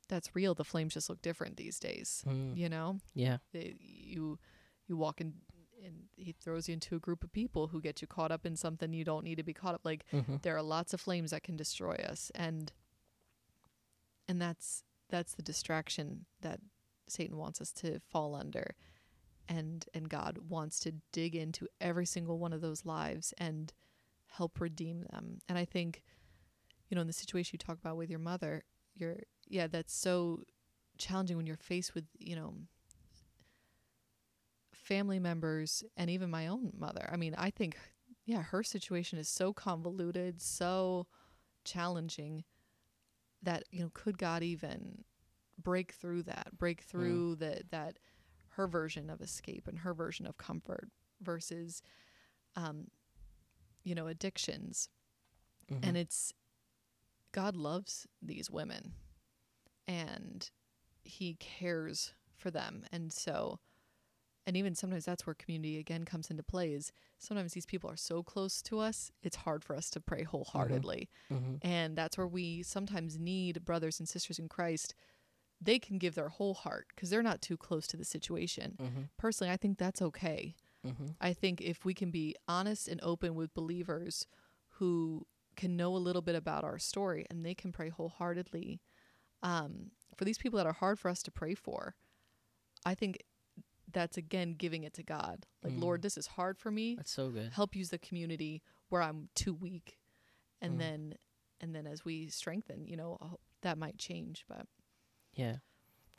S2: that's real. The flames just look different these days.
S1: Mm,
S2: You know?
S1: yeah,
S2: they, you you walk in and he throws you into a group of people who get you caught up in something you don't need to be caught up like
S1: hmm
S2: there are lots of flames that can destroy us and and that's that's the distraction that Satan wants us to fall under. And and God wants to dig into every single one of those lives and help redeem them. And I think you know in the situation you talk about with your mother you're yeah that's so challenging when you're faced with you know family members and even my own mother. I mean I think yeah, her situation is so convoluted, so challenging that you know, could God even break through that, break through the that her version of escape and her version of comfort versus, um, you know, addictions,
S1: mhm.
S2: and it's God loves these women, and He cares for them, and so. And even sometimes that's where community again comes into play is sometimes these people are so close to us, it's hard for us to pray wholeheartedly.
S1: Mhm.
S2: And that's where we sometimes need brothers and sisters in Christ. They can give their whole heart because they're not too close to the situation.
S1: Mhm.
S2: Personally, I think that's okay.
S1: Mhm.
S2: I think if we can be honest and open with believers who can know a little bit about our story and they can pray wholeheartedly um, for these people that are hard for us to pray for, I think that's again giving it to God. Like,
S1: Mm.
S2: Lord, this is hard for me
S1: That's so good.
S2: help use the community where I'm too weak, and
S1: Mm.
S2: then and then as we strengthen, you know, uh, that might change. But
S1: Yeah,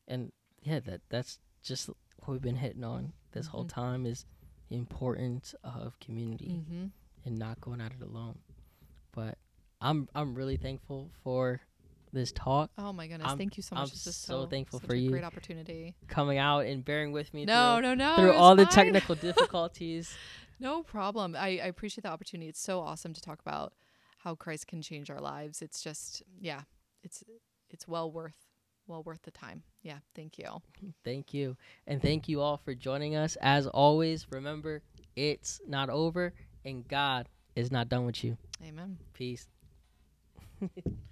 S1: and yeah, that that's just what we've been hitting on this whole
S2: Mhm.
S1: time is the importance of community
S2: mm-hmm.
S1: and not going at it alone. But I'm I'm really thankful for this talk,
S2: oh my goodness,
S1: I'm-
S2: thank you so much. I'm. This is
S1: so
S2: so
S1: thankful for
S2: a
S1: you.
S2: Great opportunity.
S1: coming out and bearing with me
S2: No,
S1: through,
S2: no, no.
S1: through all the technical difficulties.
S2: No problem. I, I appreciate the opportunity. It's so awesome to talk about how Christ can change our lives. It's just, yeah, it's it's well worth well worth the time. Yeah, thank you.
S1: Thank you. And thank you all for joining us. As always, remember, it's not over and God is not done with you.
S2: Amen.
S1: Peace.